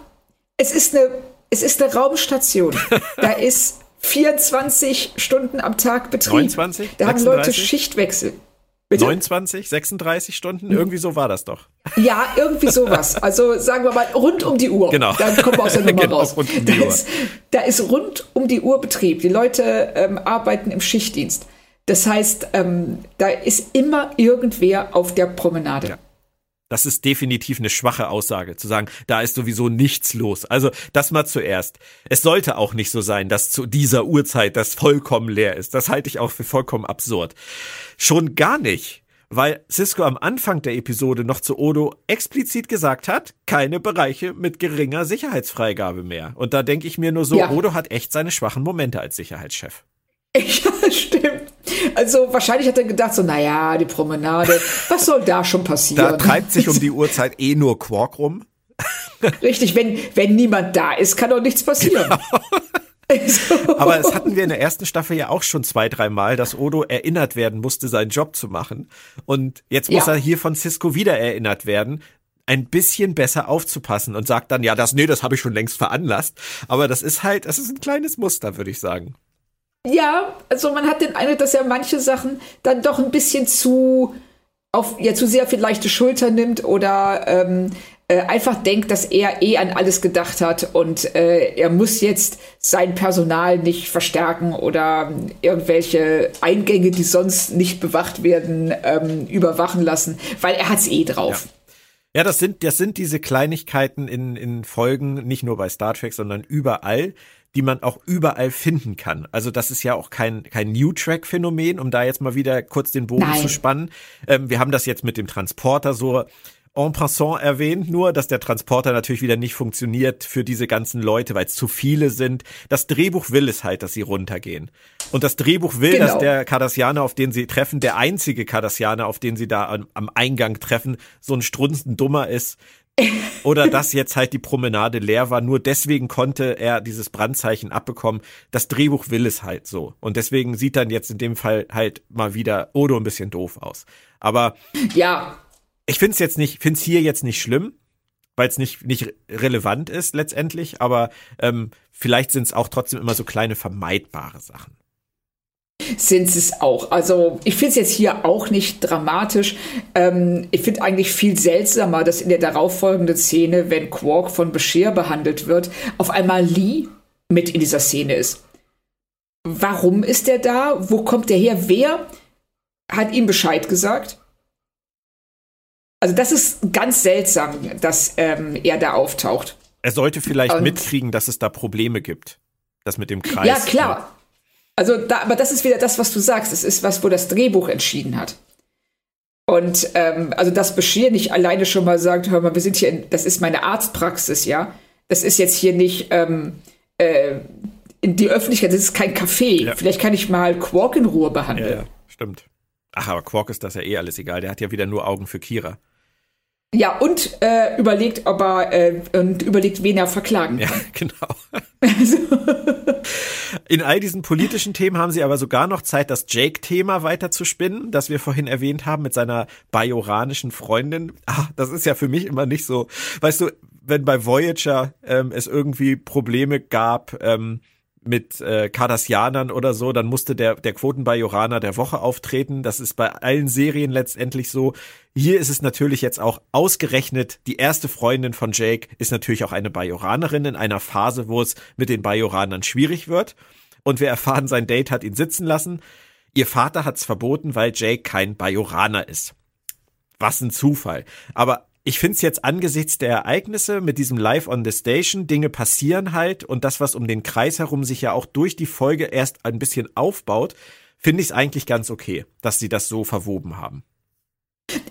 S3: es ist eine, es ist eine Raumstation. da ist 24 Stunden am Tag Betrieb.
S2: 29?
S3: Da 36? haben Leute Schichtwechsel.
S2: Bitte? 29, 36 Stunden? Irgendwie so war das doch.
S3: Ja, irgendwie sowas. Also sagen wir mal rund um die Uhr.
S2: Genau.
S3: Dann kommen wir aus der Nummer genau, raus. Um da, ist, da, ist, rund um die Uhr Betrieb. Die Leute ähm, arbeiten im Schichtdienst. Das heißt, ähm, da ist immer irgendwer auf der Promenade. Ja.
S2: Das ist definitiv eine schwache Aussage, zu sagen, da ist sowieso nichts los. Also das mal zuerst. Es sollte auch nicht so sein, dass zu dieser Uhrzeit das vollkommen leer ist. Das halte ich auch für vollkommen absurd. Schon gar nicht, weil Cisco am Anfang der Episode noch zu Odo explizit gesagt hat, keine Bereiche mit geringer Sicherheitsfreigabe mehr. Und da denke ich mir nur so, ja. Odo hat echt seine schwachen Momente als Sicherheitschef.
S3: Ja, stimmt. Also wahrscheinlich hat er gedacht, so, naja, die Promenade, was soll da schon passieren?
S2: Da treibt sich um die Uhrzeit eh nur Quark rum.
S3: Richtig, wenn, wenn niemand da ist, kann doch nichts passieren.
S2: Genau. Aber es hatten wir in der ersten Staffel ja auch schon zwei, dreimal, dass Odo erinnert werden musste, seinen Job zu machen. Und jetzt muss ja. er hier von Cisco wieder erinnert werden, ein bisschen besser aufzupassen und sagt dann, ja, das, nee, das habe ich schon längst veranlasst. Aber das ist halt, das ist ein kleines Muster, würde ich sagen.
S3: Ja, also man hat den Eindruck, dass er manche Sachen dann doch ein bisschen zu auf ja zu sehr viel leichte Schulter nimmt oder ähm, äh, einfach denkt, dass er eh an alles gedacht hat und äh, er muss jetzt sein Personal nicht verstärken oder irgendwelche Eingänge, die sonst nicht bewacht werden, ähm, überwachen lassen, weil er hat's eh drauf.
S2: Ja. Ja, das sind, das sind diese Kleinigkeiten in, in Folgen, nicht nur bei Star Trek, sondern überall, die man auch überall finden kann. Also das ist ja auch kein, kein New Track-Phänomen, um da jetzt mal wieder kurz den Bogen Nein. zu spannen. Ähm, wir haben das jetzt mit dem Transporter so en passant erwähnt, nur dass der Transporter natürlich wieder nicht funktioniert für diese ganzen Leute, weil es zu viele sind. Das Drehbuch will es halt, dass sie runtergehen. Und das Drehbuch will, genau. dass der Cardassianer, auf den sie treffen, der einzige Cardassianer, auf den sie da am, am Eingang treffen, so ein strunzend Dummer ist, oder dass jetzt halt die Promenade leer war. Nur deswegen konnte er dieses Brandzeichen abbekommen. Das Drehbuch will es halt so. Und deswegen sieht dann jetzt in dem Fall halt mal wieder Odo ein bisschen doof aus. Aber
S3: ja,
S2: ich finde es jetzt nicht, finde es hier jetzt nicht schlimm, weil es nicht nicht relevant ist letztendlich. Aber ähm, vielleicht sind es auch trotzdem immer so kleine vermeidbare Sachen
S3: sind es auch. Also ich finde es jetzt hier auch nicht dramatisch. Ähm, ich finde eigentlich viel seltsamer, dass in der darauffolgenden Szene, wenn Quark von Bashir behandelt wird, auf einmal Lee mit in dieser Szene ist. Warum ist er da? Wo kommt er her? Wer hat ihm Bescheid gesagt. Also das ist ganz seltsam, dass ähm, er da auftaucht.
S2: Er sollte vielleicht Und, mitkriegen, dass es da Probleme gibt. Das mit dem Kreis.
S3: Ja, klar. Also, da, aber das ist wieder das, was du sagst. Es ist was, wo das Drehbuch entschieden hat. Und ähm, also, dass Bashir nicht alleine schon mal sagt, hör mal, wir sind hier, in, das ist meine Arztpraxis, ja. Das ist jetzt hier nicht ähm, äh, in die Öffentlichkeit, das ist kein Café. Ja. Vielleicht kann ich mal Quark in Ruhe behandeln. Ja, ja,
S2: stimmt. Ach, aber Quark ist das ja eh alles egal. Der hat ja wieder nur Augen für Kira.
S3: Ja, und äh, überlegt, ob er äh, und überlegt, wen er verklagen kann. Ja,
S2: genau. Also. In all diesen politischen Themen haben sie aber sogar noch Zeit, das Jake-Thema weiter zu spinnen, das wir vorhin erwähnt haben mit seiner bajoranischen Freundin. Ah, das ist ja für mich immer nicht so. Weißt du, wenn bei Voyager ähm, es irgendwie Probleme gab, ähm, mit äh, Cardassianern oder so, dann musste der, der Quotenbajoraner der Woche auftreten. Das ist bei allen Serien letztendlich so. Hier ist es natürlich jetzt auch ausgerechnet, die erste Freundin von Jake ist natürlich auch eine Bajoranerin in einer Phase, wo es mit den Bajoranern schwierig wird. Und wir erfahren, sein Date hat ihn sitzen lassen. Ihr Vater hat's verboten, weil Jake kein Bajoraner ist. Was ein Zufall. Aber ich finde es jetzt angesichts der Ereignisse mit diesem Live on the Station, Dinge passieren halt und das, was um den Kreis herum sich ja auch durch die Folge erst ein bisschen aufbaut, finde ich es eigentlich ganz okay, dass sie das so verwoben haben.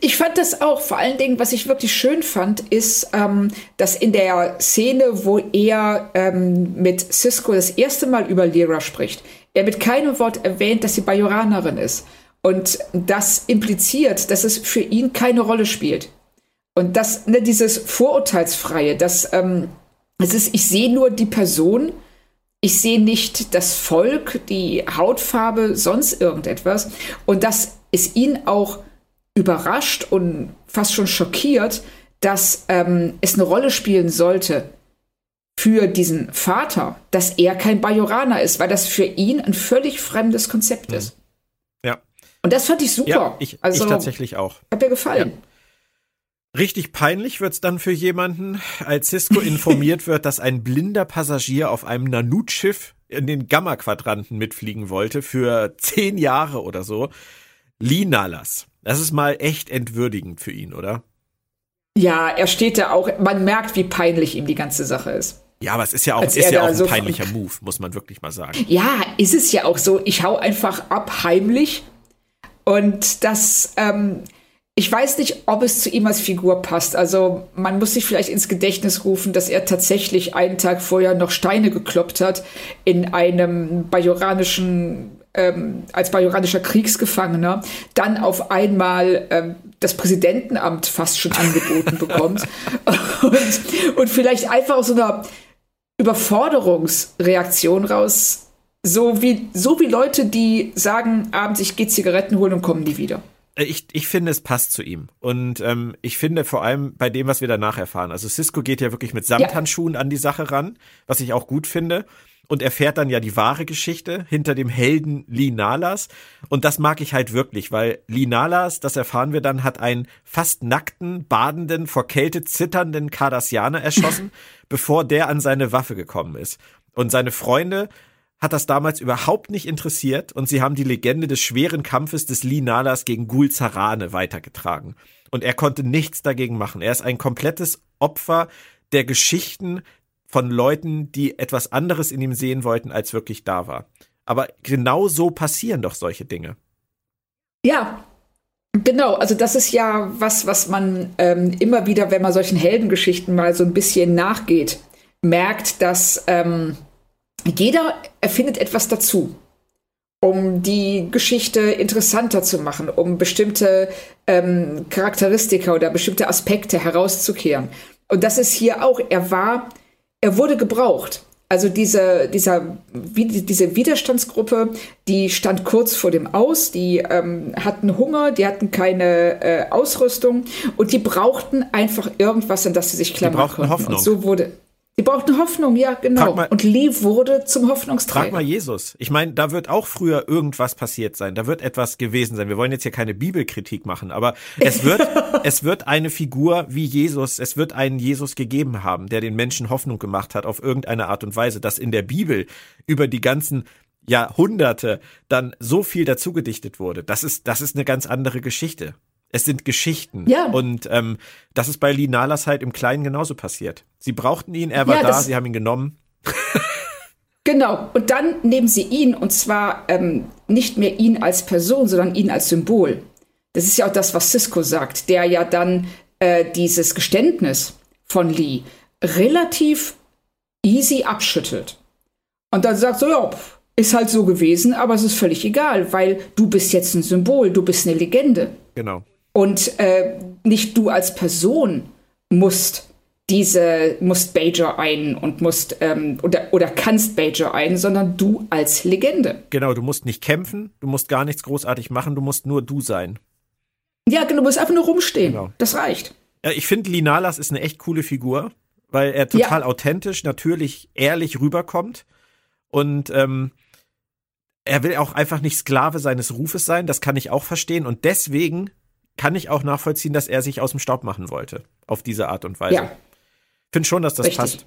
S3: Ich fand das auch. Vor allen Dingen, was ich wirklich schön fand, ist, ähm, dass in der Szene, wo er ähm, mit Cisco das erste Mal über Lyra spricht, er mit keinem Wort erwähnt, dass sie Bajoranerin ist. Und das impliziert, dass es für ihn keine Rolle spielt. Und das, ne, dieses Vorurteilsfreie, das, ähm, es ist, ich sehe nur die Person, ich sehe nicht das Volk, die Hautfarbe, sonst irgendetwas. Und dass es ihn auch überrascht und fast schon schockiert, dass ähm, es eine Rolle spielen sollte für diesen Vater, dass er kein Bajoraner ist, weil das für ihn ein völlig fremdes Konzept mhm. ist.
S2: Ja.
S3: Und das fand ich super. Ja,
S2: ich, also, ich tatsächlich auch.
S3: Hat mir gefallen. Ja.
S2: Richtig peinlich wird's dann für jemanden, als Cisco informiert wird, dass ein blinder Passagier auf einem Nanut-Schiff in den Gamma-Quadranten mitfliegen wollte für zehn Jahre oder so. Lee Nalas. Das ist mal echt entwürdigend für ihn, oder?
S3: Ja, er steht da auch, man merkt, wie peinlich ihm die ganze Sache ist.
S2: Ja, aber es ist ja auch, ist ja auch ein so peinlicher Move, muss man wirklich mal sagen.
S3: Ja, ist es ja auch so. Ich hau einfach ab heimlich. Und das, ähm, ich weiß nicht, ob es zu ihm als Figur passt. Also man muss sich vielleicht ins Gedächtnis rufen, dass er tatsächlich einen Tag vorher noch Steine gekloppt hat in einem bajoranischen ähm, als bajoranischer Kriegsgefangener dann auf einmal ähm, das Präsidentenamt fast schon angeboten bekommt und, und vielleicht einfach aus so einer Überforderungsreaktion raus, so wie, so wie Leute, die sagen, abends ich gehe Zigaretten holen und kommen nie wieder.
S2: Äh, ich, ich finde, es passt zu ihm. Und ähm, ich finde vor allem bei dem, was wir danach erfahren. Also Cisco geht ja wirklich mit Samthandschuhen ja. an die Sache ran, was ich auch gut finde. Und erfährt dann ja die wahre Geschichte hinter dem Helden Lee Nalas. Und das mag ich halt wirklich, weil Lee Nalas, das erfahren wir dann, hat einen fast nackten, badenden, vor Kälte zitternden Cardassianer erschossen, bevor der an seine Waffe gekommen ist. Und seine Freunde hat das damals überhaupt nicht interessiert und sie haben die Legende des schweren Kampfes des Linalas gegen Gul Zarane weitergetragen. Und er konnte nichts dagegen machen. Er ist ein komplettes Opfer der Geschichten von Leuten, die etwas anderes in ihm sehen wollten, als wirklich da war. Aber genau so passieren doch solche Dinge.
S3: Ja, Genau, also das ist ja was, was man ähm, immer wieder, wenn man solchen Heldengeschichten mal so ein bisschen nachgeht, merkt, dass ähm, jeder erfindet etwas dazu, um die Geschichte interessanter zu machen, um bestimmte ähm, Charakteristika oder bestimmte Aspekte herauszukehren. Und das ist hier auch, er war, er wurde gebraucht. Also diese, dieser, diese Widerstandsgruppe, die stand kurz vor dem Aus, die ähm, hatten Hunger, die hatten keine äh, Ausrüstung und die brauchten einfach irgendwas, an das sie sich klammern
S2: die konnten. Hoffnung.
S3: Und so wurde, Sie brauchten Hoffnung, ja, genau. Mal, und Lee wurde zum Hoffnungsträger.
S2: Frag mal Jesus. Ich meine, da wird auch früher irgendwas passiert sein. Da wird etwas gewesen sein. Wir wollen jetzt hier keine Bibelkritik machen, aber es wird, es wird eine Figur wie Jesus, es wird einen Jesus gegeben haben, der den Menschen Hoffnung gemacht hat auf irgendeine Art und Weise, dass in der Bibel über die ganzen Jahrhunderte dann so viel dazugedichtet wurde, das ist, das ist eine ganz andere Geschichte. Es sind Geschichten.
S3: Ja.
S2: Und ähm, das ist bei Lee Nalas halt im Kleinen genauso passiert. Sie brauchten ihn, er war
S3: Ja,
S2: da, sie haben ihn genommen.
S3: Genau, und dann nehmen sie ihn, und zwar ähm, nicht mehr ihn als Person, sondern ihn als Symbol. Das ist ja auch das, was Cisco sagt, der ja dann äh, dieses Geständnis von Lee relativ easy abschüttelt. Und dann sagt so, ja, ist halt so gewesen, aber es ist völlig egal, weil du bist jetzt ein Symbol, du bist eine Legende.
S2: Genau.
S3: Und äh, nicht du als Person musst diese, musst Bajor ein und musst ähm, oder, oder kannst Bajor ein, sondern du als Legende.
S2: Genau, du musst nicht kämpfen, du musst gar nichts großartig machen, du musst nur du sein.
S3: Ja, genau, du musst einfach nur rumstehen.
S2: Genau.
S3: Das reicht.
S2: Ja, ich finde, Linalas ist eine echt coole Figur, weil er total authentisch, natürlich, ehrlich rüberkommt. Und ähm, er will auch einfach nicht Sklave seines Rufes sein, das kann ich auch verstehen. Und deswegen kann ich auch nachvollziehen, dass er sich aus dem Staub machen wollte. Auf diese Art und Weise.
S3: Ja.
S2: Finde schon, dass das
S3: Richtig.
S2: passt.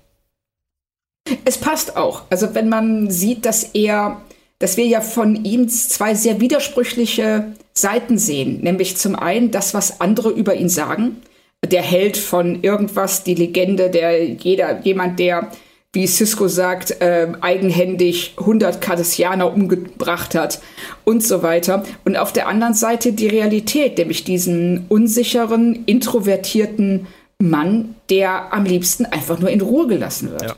S3: Es passt auch. Also wenn man sieht, dass er, dass wir ja von ihm zwei sehr widersprüchliche Seiten sehen. Nämlich zum einen das, was andere über ihn sagen. Der Held von irgendwas, die Legende, der jeder, jemand, der, wie Cisco sagt, äh, eigenhändig 100 Cardassianer umgebracht hat und so weiter. Und auf der anderen Seite die Realität, nämlich diesen unsicheren, introvertierten Mann, der am liebsten einfach nur in Ruhe gelassen wird.
S2: Ja.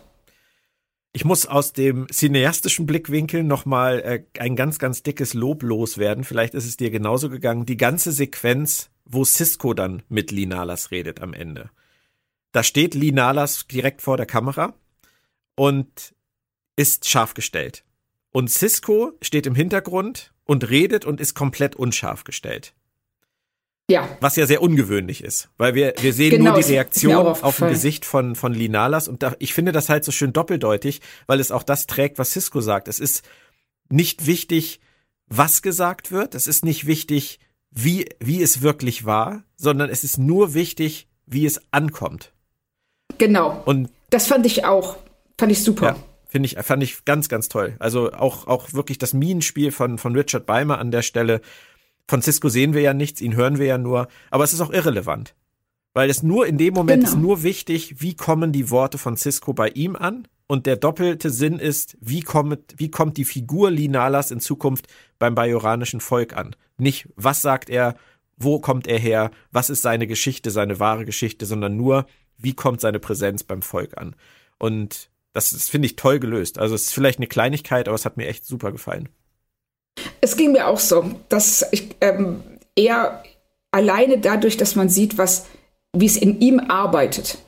S2: Ich muss aus dem cineastischen Blickwinkel nochmal äh, ein ganz, ganz dickes Lob loswerden. Vielleicht ist es dir genauso gegangen. Die ganze Sequenz, wo Cisco dann mit Linalas redet am Ende. Da steht Linalas direkt vor der Kamera und ist scharf gestellt. Und Cisco steht im Hintergrund und redet und ist komplett unscharf gestellt.
S3: Ja,
S2: Was ja sehr ungewöhnlich ist, weil wir, wir sehen
S3: Genau,
S2: nur die Reaktion
S3: auch
S2: auf dem. Gesicht von, von Linalas und da, ich finde das halt so schön doppeldeutig, weil es auch das trägt, was Cisco sagt. Es ist nicht wichtig, was gesagt wird, es ist nicht wichtig, wie, wie es wirklich war, sondern es ist nur wichtig, wie es ankommt.
S3: genau.
S2: Und
S3: Das fand ich auch. Fand ich super.
S2: ja, finde ich, fand ich ganz, ganz toll. Also auch, auch wirklich das Minenspiel von, von Richard Beimer an der Stelle. Von Cisco sehen wir ja nichts, ihn hören wir ja nur, aber es ist auch irrelevant. Weil es nur in dem Moment
S3: Genau.
S2: ist nur wichtig, wie kommen die Worte von Cisco bei ihm an? Und der doppelte Sinn ist, wie kommt, wie kommt die Figur Linalas in Zukunft beim bajoranischen Volk an? Nicht, was sagt er, wo kommt er her, was ist seine Geschichte, seine wahre Geschichte, sondern nur, wie kommt seine Präsenz beim Volk an? Und das, das finde ich toll gelöst. Also es ist vielleicht eine Kleinigkeit, aber es hat mir echt super gefallen.
S3: Es ging mir auch so, dass ich ähm, eher alleine dadurch, dass man sieht, was, wie es in ihm arbeitet,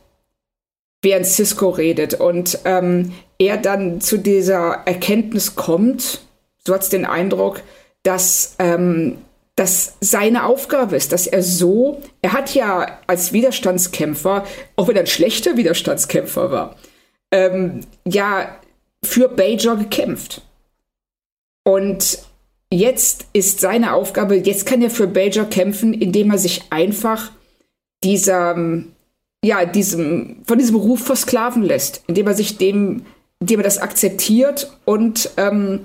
S3: während Cisco redet und ähm, er dann zu dieser Erkenntnis kommt, so hat es den Eindruck, dass ähm, das seine Aufgabe ist, dass er so, er hat ja als Widerstandskämpfer, auch wenn er ein schlechter Widerstandskämpfer war, ähm, ja für Bajor gekämpft. Und jetzt ist seine Aufgabe, jetzt kann er für Bajor kämpfen, indem er sich einfach dieser, ja, diesem, von diesem Ruf versklaven lässt, indem er sich dem, indem er das akzeptiert und ähm,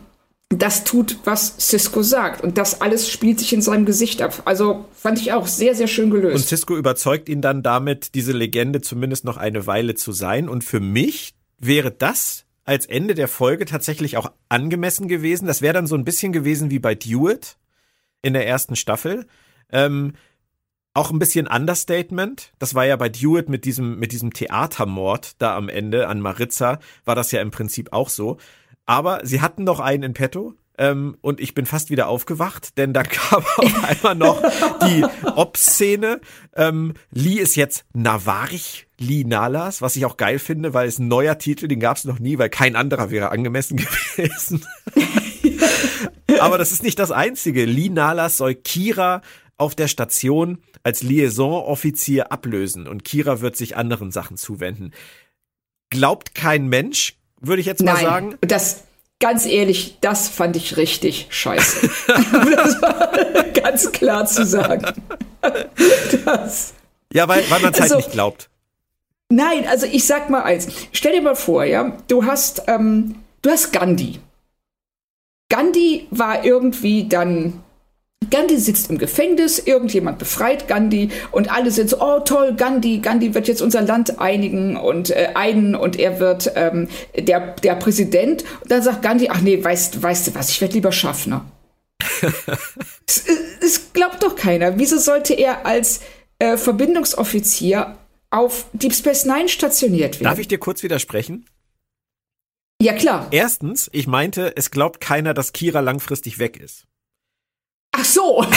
S3: das tut, was Cisco sagt. Und das alles spielt sich in seinem Gesicht ab. Also fand ich auch sehr, sehr schön
S2: Und
S3: gelöst.
S2: Cisco überzeugt ihn dann damit, diese Legende zumindest noch eine Weile zu sein. Und für mich wäre das als Ende der Folge tatsächlich auch angemessen gewesen. Das wäre dann so ein bisschen gewesen wie bei Dewitt in der ersten Staffel. Ähm, auch ein bisschen Understatement. Das war ja bei Dewitt mit diesem, mit diesem Theatermord da am Ende an Maritza, war das ja im Prinzip auch so. Aber sie hatten noch einen in petto. Ähm, und ich bin fast wieder aufgewacht, denn da kam auf einmal noch die Ob-Szene. Ähm, Lee ist jetzt Navarich Lee Nalas, was ich auch geil finde, weil es ein neuer Titel, den gab es noch nie, weil kein anderer wäre angemessen gewesen. Aber das ist nicht das Einzige. Lee Nalas soll Kira auf der Station als Liaison-Offizier ablösen und Kira wird sich anderen Sachen zuwenden. Glaubt kein Mensch, würde ich jetzt mal
S3: Nein,
S2: sagen.
S3: das, ganz ehrlich, das fand ich richtig scheiße. das war ganz klar zu sagen. Das,
S2: Ja, weil, weil man es
S3: Also-
S2: halt nicht glaubt.
S3: Nein, also ich sag mal eins. Stell dir mal vor, ja, du hast, ähm, du hast Gandhi. Gandhi war irgendwie dann Gandhi sitzt im Gefängnis, irgendjemand befreit Gandhi und alle sind so, oh toll, Gandhi, Gandhi wird jetzt unser Land einigen und äh, einen und er wird ähm, der, der Präsident. Und dann sagt Gandhi, ach nee, weißt, weißt du was, ich werde lieber Schaffner. es, es, glaubt doch keiner. Wieso sollte er als äh, Verbindungsoffizier auf Deep Space Nine stationiert werden?
S2: Darf ich dir kurz widersprechen?
S3: Ja, klar.
S2: Erstens, ich meinte, es glaubt keiner, dass Kira langfristig weg ist.
S3: Ach so.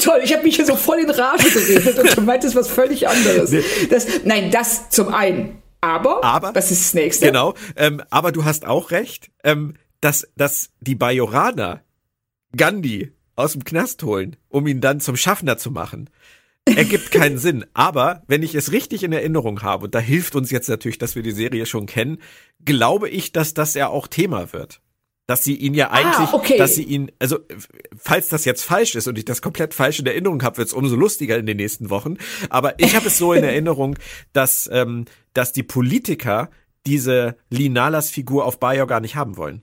S3: Toll, ich habe mich hier so voll in Rage geredet und du meintest was völlig anderes. Das, nein, das zum einen. Aber,
S2: aber
S3: das ist das nächste.
S2: Genau, ähm, aber du hast auch recht, ähm, dass, dass die Bajoraner Gandhi aus dem Knast holen, um ihn dann zum Schaffner zu machen. Ergibt keinen Sinn. Aber wenn ich es richtig in Erinnerung habe, und da hilft uns jetzt natürlich, dass wir die Serie schon kennen, glaube ich, dass das ja auch Thema wird dass sie ihn ja eigentlich, ah, okay. dass sie ihn, also falls das jetzt falsch ist und ich das komplett falsch in Erinnerung habe, wird es umso lustiger in den nächsten Wochen. Aber ich habe es so in Erinnerung, dass ähm, dass die Politiker diese Linalas Figur auf Bajor gar nicht haben wollen.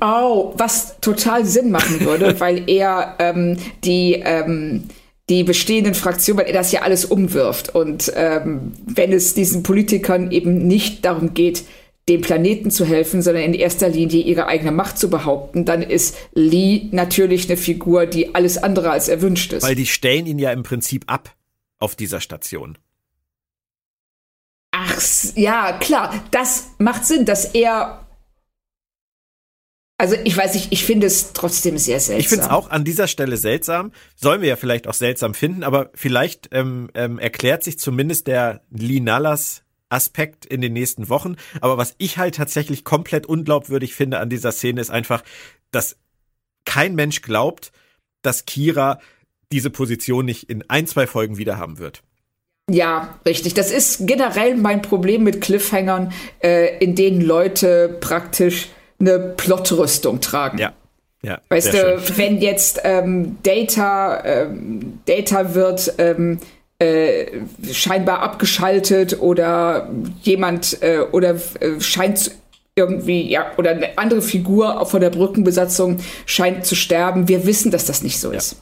S3: Oh, was total Sinn machen würde, weil er ähm, die ähm, die bestehenden Fraktionen, weil er das ja alles umwirft. Und ähm, wenn es diesen Politikern eben nicht darum geht, dem Planeten zu helfen, sondern in erster Linie ihre eigene Macht zu behaupten, dann ist Lee natürlich eine Figur, die alles andere als erwünscht ist.
S2: Weil die stellen ihn ja im Prinzip ab auf dieser Station.
S3: Ach, ja, klar, das macht Sinn, dass er also ich weiß nicht, ich finde es trotzdem sehr seltsam.
S2: Ich finde es auch an dieser Stelle seltsam. Sollen wir ja vielleicht auch seltsam finden, aber vielleicht ähm, ähm, erklärt sich zumindest der Lee Nallas Aspekt in den nächsten Wochen. Aber was ich halt tatsächlich komplett unglaubwürdig finde an dieser Szene ist einfach, dass kein Mensch glaubt, dass Kira diese Position nicht in ein, zwei Folgen wieder haben wird.
S3: Ja, richtig. Das ist generell mein Problem mit Cliffhangern, äh, in denen Leute praktisch eine Plotrüstung tragen.
S2: Ja. Ja,
S3: weißt du, schön. wenn jetzt ähm, Data, ähm, Data wird ähm, äh, scheinbar abgeschaltet oder jemand äh, oder äh, scheint irgendwie, ja, oder eine andere Figur von der Brückenbesatzung scheint zu sterben. Wir wissen, dass das nicht so ja. ist.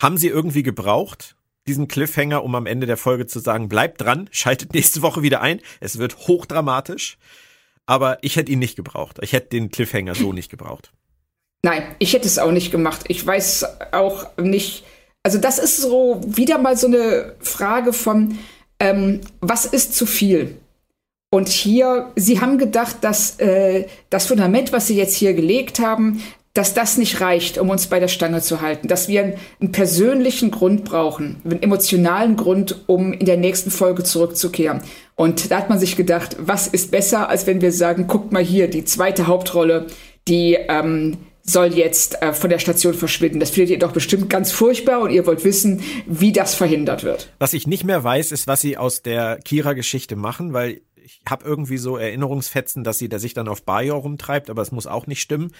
S2: Haben Sie irgendwie gebraucht, diesen Cliffhanger, um am Ende der Folge zu sagen, bleibt dran, schaltet nächste Woche wieder ein. Es wird hochdramatisch. Aber ich hätte ihn nicht gebraucht. Ich hätte den Cliffhanger so nicht gebraucht.
S3: Nein, ich hätte es auch nicht gemacht. Ich weiß auch nicht, also das ist so wieder mal so eine Frage von, ähm, was ist zu viel? Und hier, Sie haben gedacht, dass äh, das Fundament, was Sie jetzt hier gelegt haben, dass das nicht reicht, um uns bei der Stange zu halten, dass wir einen, einen, persönlichen Grund brauchen, einen emotionalen Grund, um in der nächsten Folge zurückzukehren. Und da hat man sich gedacht, was ist besser, als wenn wir sagen, guckt mal hier, die zweite Hauptrolle, die ähm, soll jetzt äh, von der Station verschwinden. Das findet ihr doch bestimmt ganz furchtbar und ihr wollt wissen, wie das verhindert wird.
S2: Was ich nicht mehr weiß, ist, was sie aus der Kira-Geschichte machen, weil ich habe irgendwie so Erinnerungsfetzen, dass sie da sich dann auf Bajor rumtreibt, aber es muss auch nicht stimmen.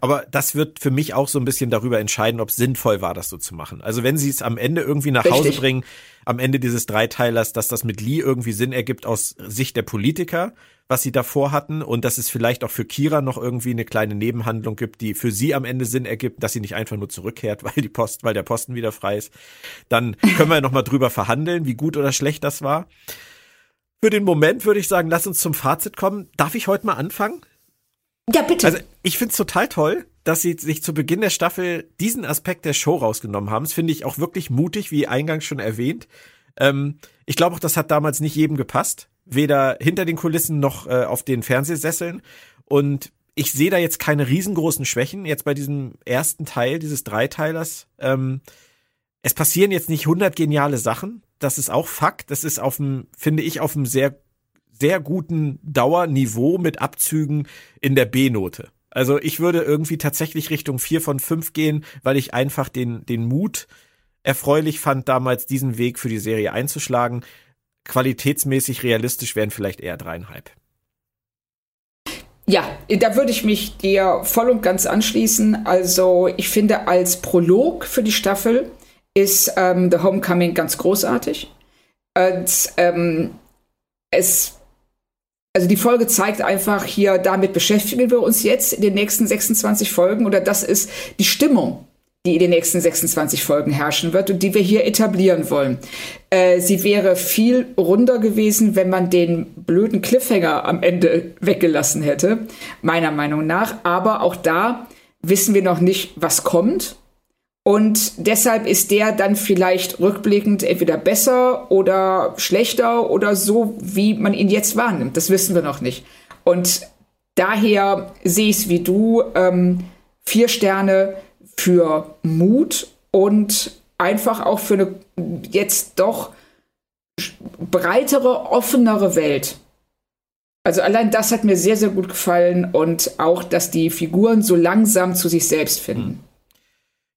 S2: Aber das wird für mich auch so ein bisschen darüber entscheiden, ob es sinnvoll war, das so zu machen. Also wenn sie es am Ende irgendwie nach Richtig. Hause bringen, am Ende dieses Dreiteilers, dass das mit Lee irgendwie Sinn ergibt aus Sicht der Politiker, was sie davor hatten und dass es vielleicht auch für Kira noch irgendwie eine kleine Nebenhandlung gibt, die für sie am Ende Sinn ergibt, dass sie nicht einfach nur zurückkehrt, weil die Post, weil der Posten wieder frei ist. Dann können wir noch mal drüber verhandeln, wie gut oder schlecht das war. Für den Moment würde ich sagen, lass uns zum Fazit kommen. Darf ich heute mal anfangen?
S3: Ja, bitte.
S2: Also ich finde es total toll, dass sie sich zu Beginn der Staffel diesen Aspekt der Show rausgenommen haben. Das finde ich auch wirklich mutig, wie eingangs schon erwähnt. Ähm, ich glaube auch, das hat damals nicht jedem gepasst. Weder hinter den Kulissen noch äh, auf den Fernsehsesseln. Und ich sehe da jetzt keine riesengroßen Schwächen jetzt bei diesem ersten Teil dieses Dreiteilers. Ähm, es passieren jetzt nicht 100 geniale Sachen. Das ist auch Fakt. Das ist auf dem, finde ich, auf einem sehr sehr guten Dauerniveau mit Abzügen in der B-Note. Also ich würde irgendwie tatsächlich Richtung vier von fünf gehen, weil ich einfach den, den Mut erfreulich fand, damals diesen Weg für die Serie einzuschlagen. Qualitätsmäßig realistisch wären vielleicht eher dreieinhalb.
S3: Ja, da würde ich mich dir voll und ganz anschließen. Also ich finde, als Prolog für die Staffel ist ähm, The Homecoming ganz großartig. Und, ähm, es also die Folge zeigt einfach hier, damit beschäftigen wir uns jetzt in den nächsten 26 Folgen oder das ist die Stimmung, die in den nächsten 26 Folgen herrschen wird und die wir hier etablieren wollen. Äh, sie wäre viel runder gewesen, wenn man den blöden Cliffhanger am Ende weggelassen hätte, meiner Meinung nach. Aber auch da wissen wir noch nicht, was kommt. Und deshalb ist der dann vielleicht rückblickend entweder besser oder schlechter oder so, wie man ihn jetzt wahrnimmt. Das wissen wir noch nicht. Und daher sehe ich es wie du. Ähm, vier Sterne für Mut und einfach auch für eine jetzt doch breitere, offenere Welt. Also allein das hat mir sehr, sehr gut gefallen und auch, dass die Figuren so langsam zu sich selbst finden. Hm.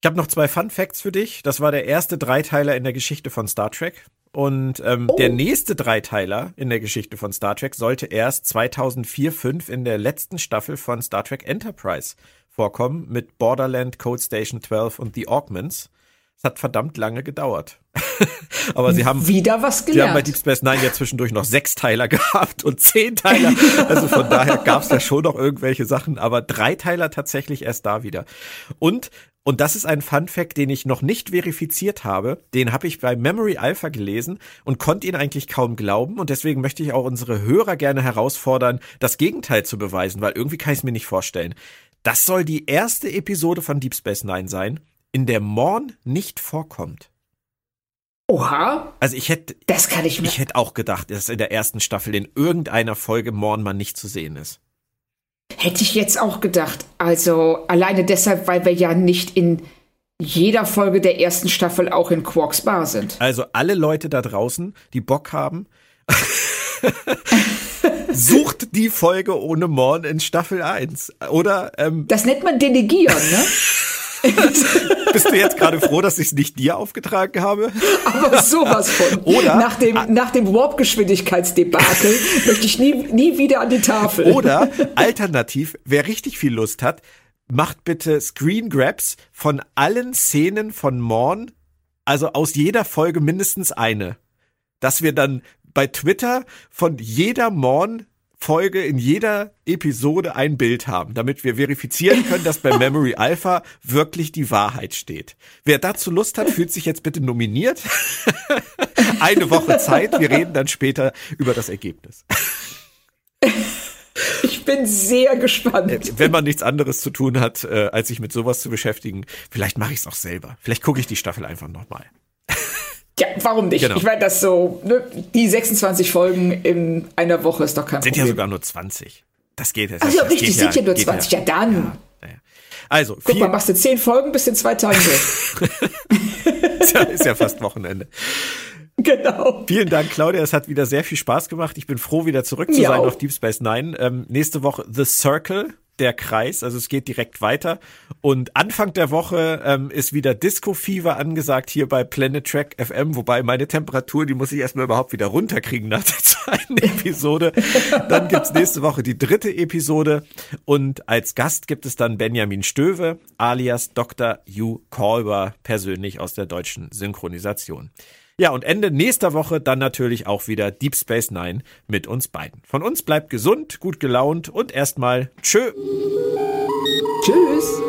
S2: Ich habe noch zwei Fun Facts für dich. Das war der erste Dreiteiler in der Geschichte von Star Trek. Und ähm, oh. der nächste Dreiteiler in der Geschichte von Star Trek sollte erst 2004-5 in der letzten Staffel von Star Trek Enterprise vorkommen mit Borderland, Code Station 12 und The Augments. Es hat verdammt lange gedauert. Aber sie haben
S3: wieder was gelernt.
S2: Sie haben bei Deep Space Nine ja zwischendurch noch sechs Teiler gehabt und zehn Teiler. Also von daher gab es ja schon noch irgendwelche Sachen, aber drei Teiler tatsächlich erst da wieder. Und und das ist ein Fun Fact, den ich noch nicht verifiziert habe. Den habe ich bei Memory Alpha gelesen und konnte ihn eigentlich kaum glauben. Und deswegen möchte ich auch unsere Hörer gerne herausfordern, das Gegenteil zu beweisen, weil irgendwie kann ich es mir nicht vorstellen. Das soll die erste Episode von Deep Space Nine sein, in der Morn nicht vorkommt.
S3: Oha.
S2: Also ich hätte,
S3: das kann ich
S2: mir. Ich hätte auch gedacht, dass in der ersten Staffel in irgendeiner Folge Morn mal nicht zu sehen ist.
S3: Hätte ich jetzt auch gedacht. Also alleine deshalb, weil wir ja nicht in jeder Folge der ersten Staffel auch in Quarks Bar sind.
S2: Also alle Leute da draußen, die Bock haben, sucht die Folge ohne Morn in Staffel 1. Oder ähm,
S3: Das nennt man delegieren, ne?
S2: Bist du jetzt gerade froh, dass ich es nicht dir aufgetragen habe?
S3: Aber sowas von.
S2: Oder
S3: nach dem, nach dem Warp-Geschwindigkeitsdebakel möchte ich nie, nie wieder an die Tafel.
S2: Oder alternativ, wer richtig viel Lust hat, macht bitte Screen Grabs von allen Szenen von Morn, also aus jeder Folge mindestens eine. Dass wir dann bei Twitter von jeder Morn Folge, in jeder Episode ein Bild haben, damit wir verifizieren können, dass bei Memory Alpha wirklich die Wahrheit steht. Wer dazu Lust hat, fühlt sich jetzt bitte nominiert. Eine Woche Zeit. Wir reden dann später über das Ergebnis.
S3: Ich bin sehr gespannt. Äh,
S2: wenn man nichts anderes zu tun hat, äh, als sich mit sowas zu beschäftigen, vielleicht mache ich es auch selber. Vielleicht gucke ich die Staffel einfach nochmal.
S3: Ja, warum nicht? Genau. Ich meine, das so, ne, die 26 Folgen in einer Woche ist doch kein
S2: sind
S3: Problem.
S2: Sind ja sogar nur 20. Das geht
S3: jetzt. Also richtig, sind ja, nur 20. Ja, ja dann. Ja,
S2: also,
S3: Guck mal, machst du 10 Folgen bis in zwei Tagen
S2: ist, ja, ist ja fast Wochenende.
S3: Genau.
S2: Vielen Dank, Claudia. Es hat wieder sehr viel Spaß gemacht. Ich bin froh, wieder zurück zu sein auf Deep Space Nine. Ähm, nächste Woche The Circle der Kreis, also es geht direkt weiter. Und Anfang der Woche ähm, ist wieder Disco Fever angesagt hier bei Planet Track FM, wobei meine Temperatur, die muss ich erstmal überhaupt wieder runterkriegen nach der zweiten Episode. Dann gibt's nächste Woche die dritte Episode und als Gast gibt es dann Benjamin Stöwe alias Dr. Hugh Kolber persönlich aus der deutschen Synchronisation. Ja, und Ende nächster Woche dann natürlich auch wieder Deep Space Nine mit uns beiden. Von uns bleibt gesund, gut gelaunt und erstmal tschö.
S3: Tschüss.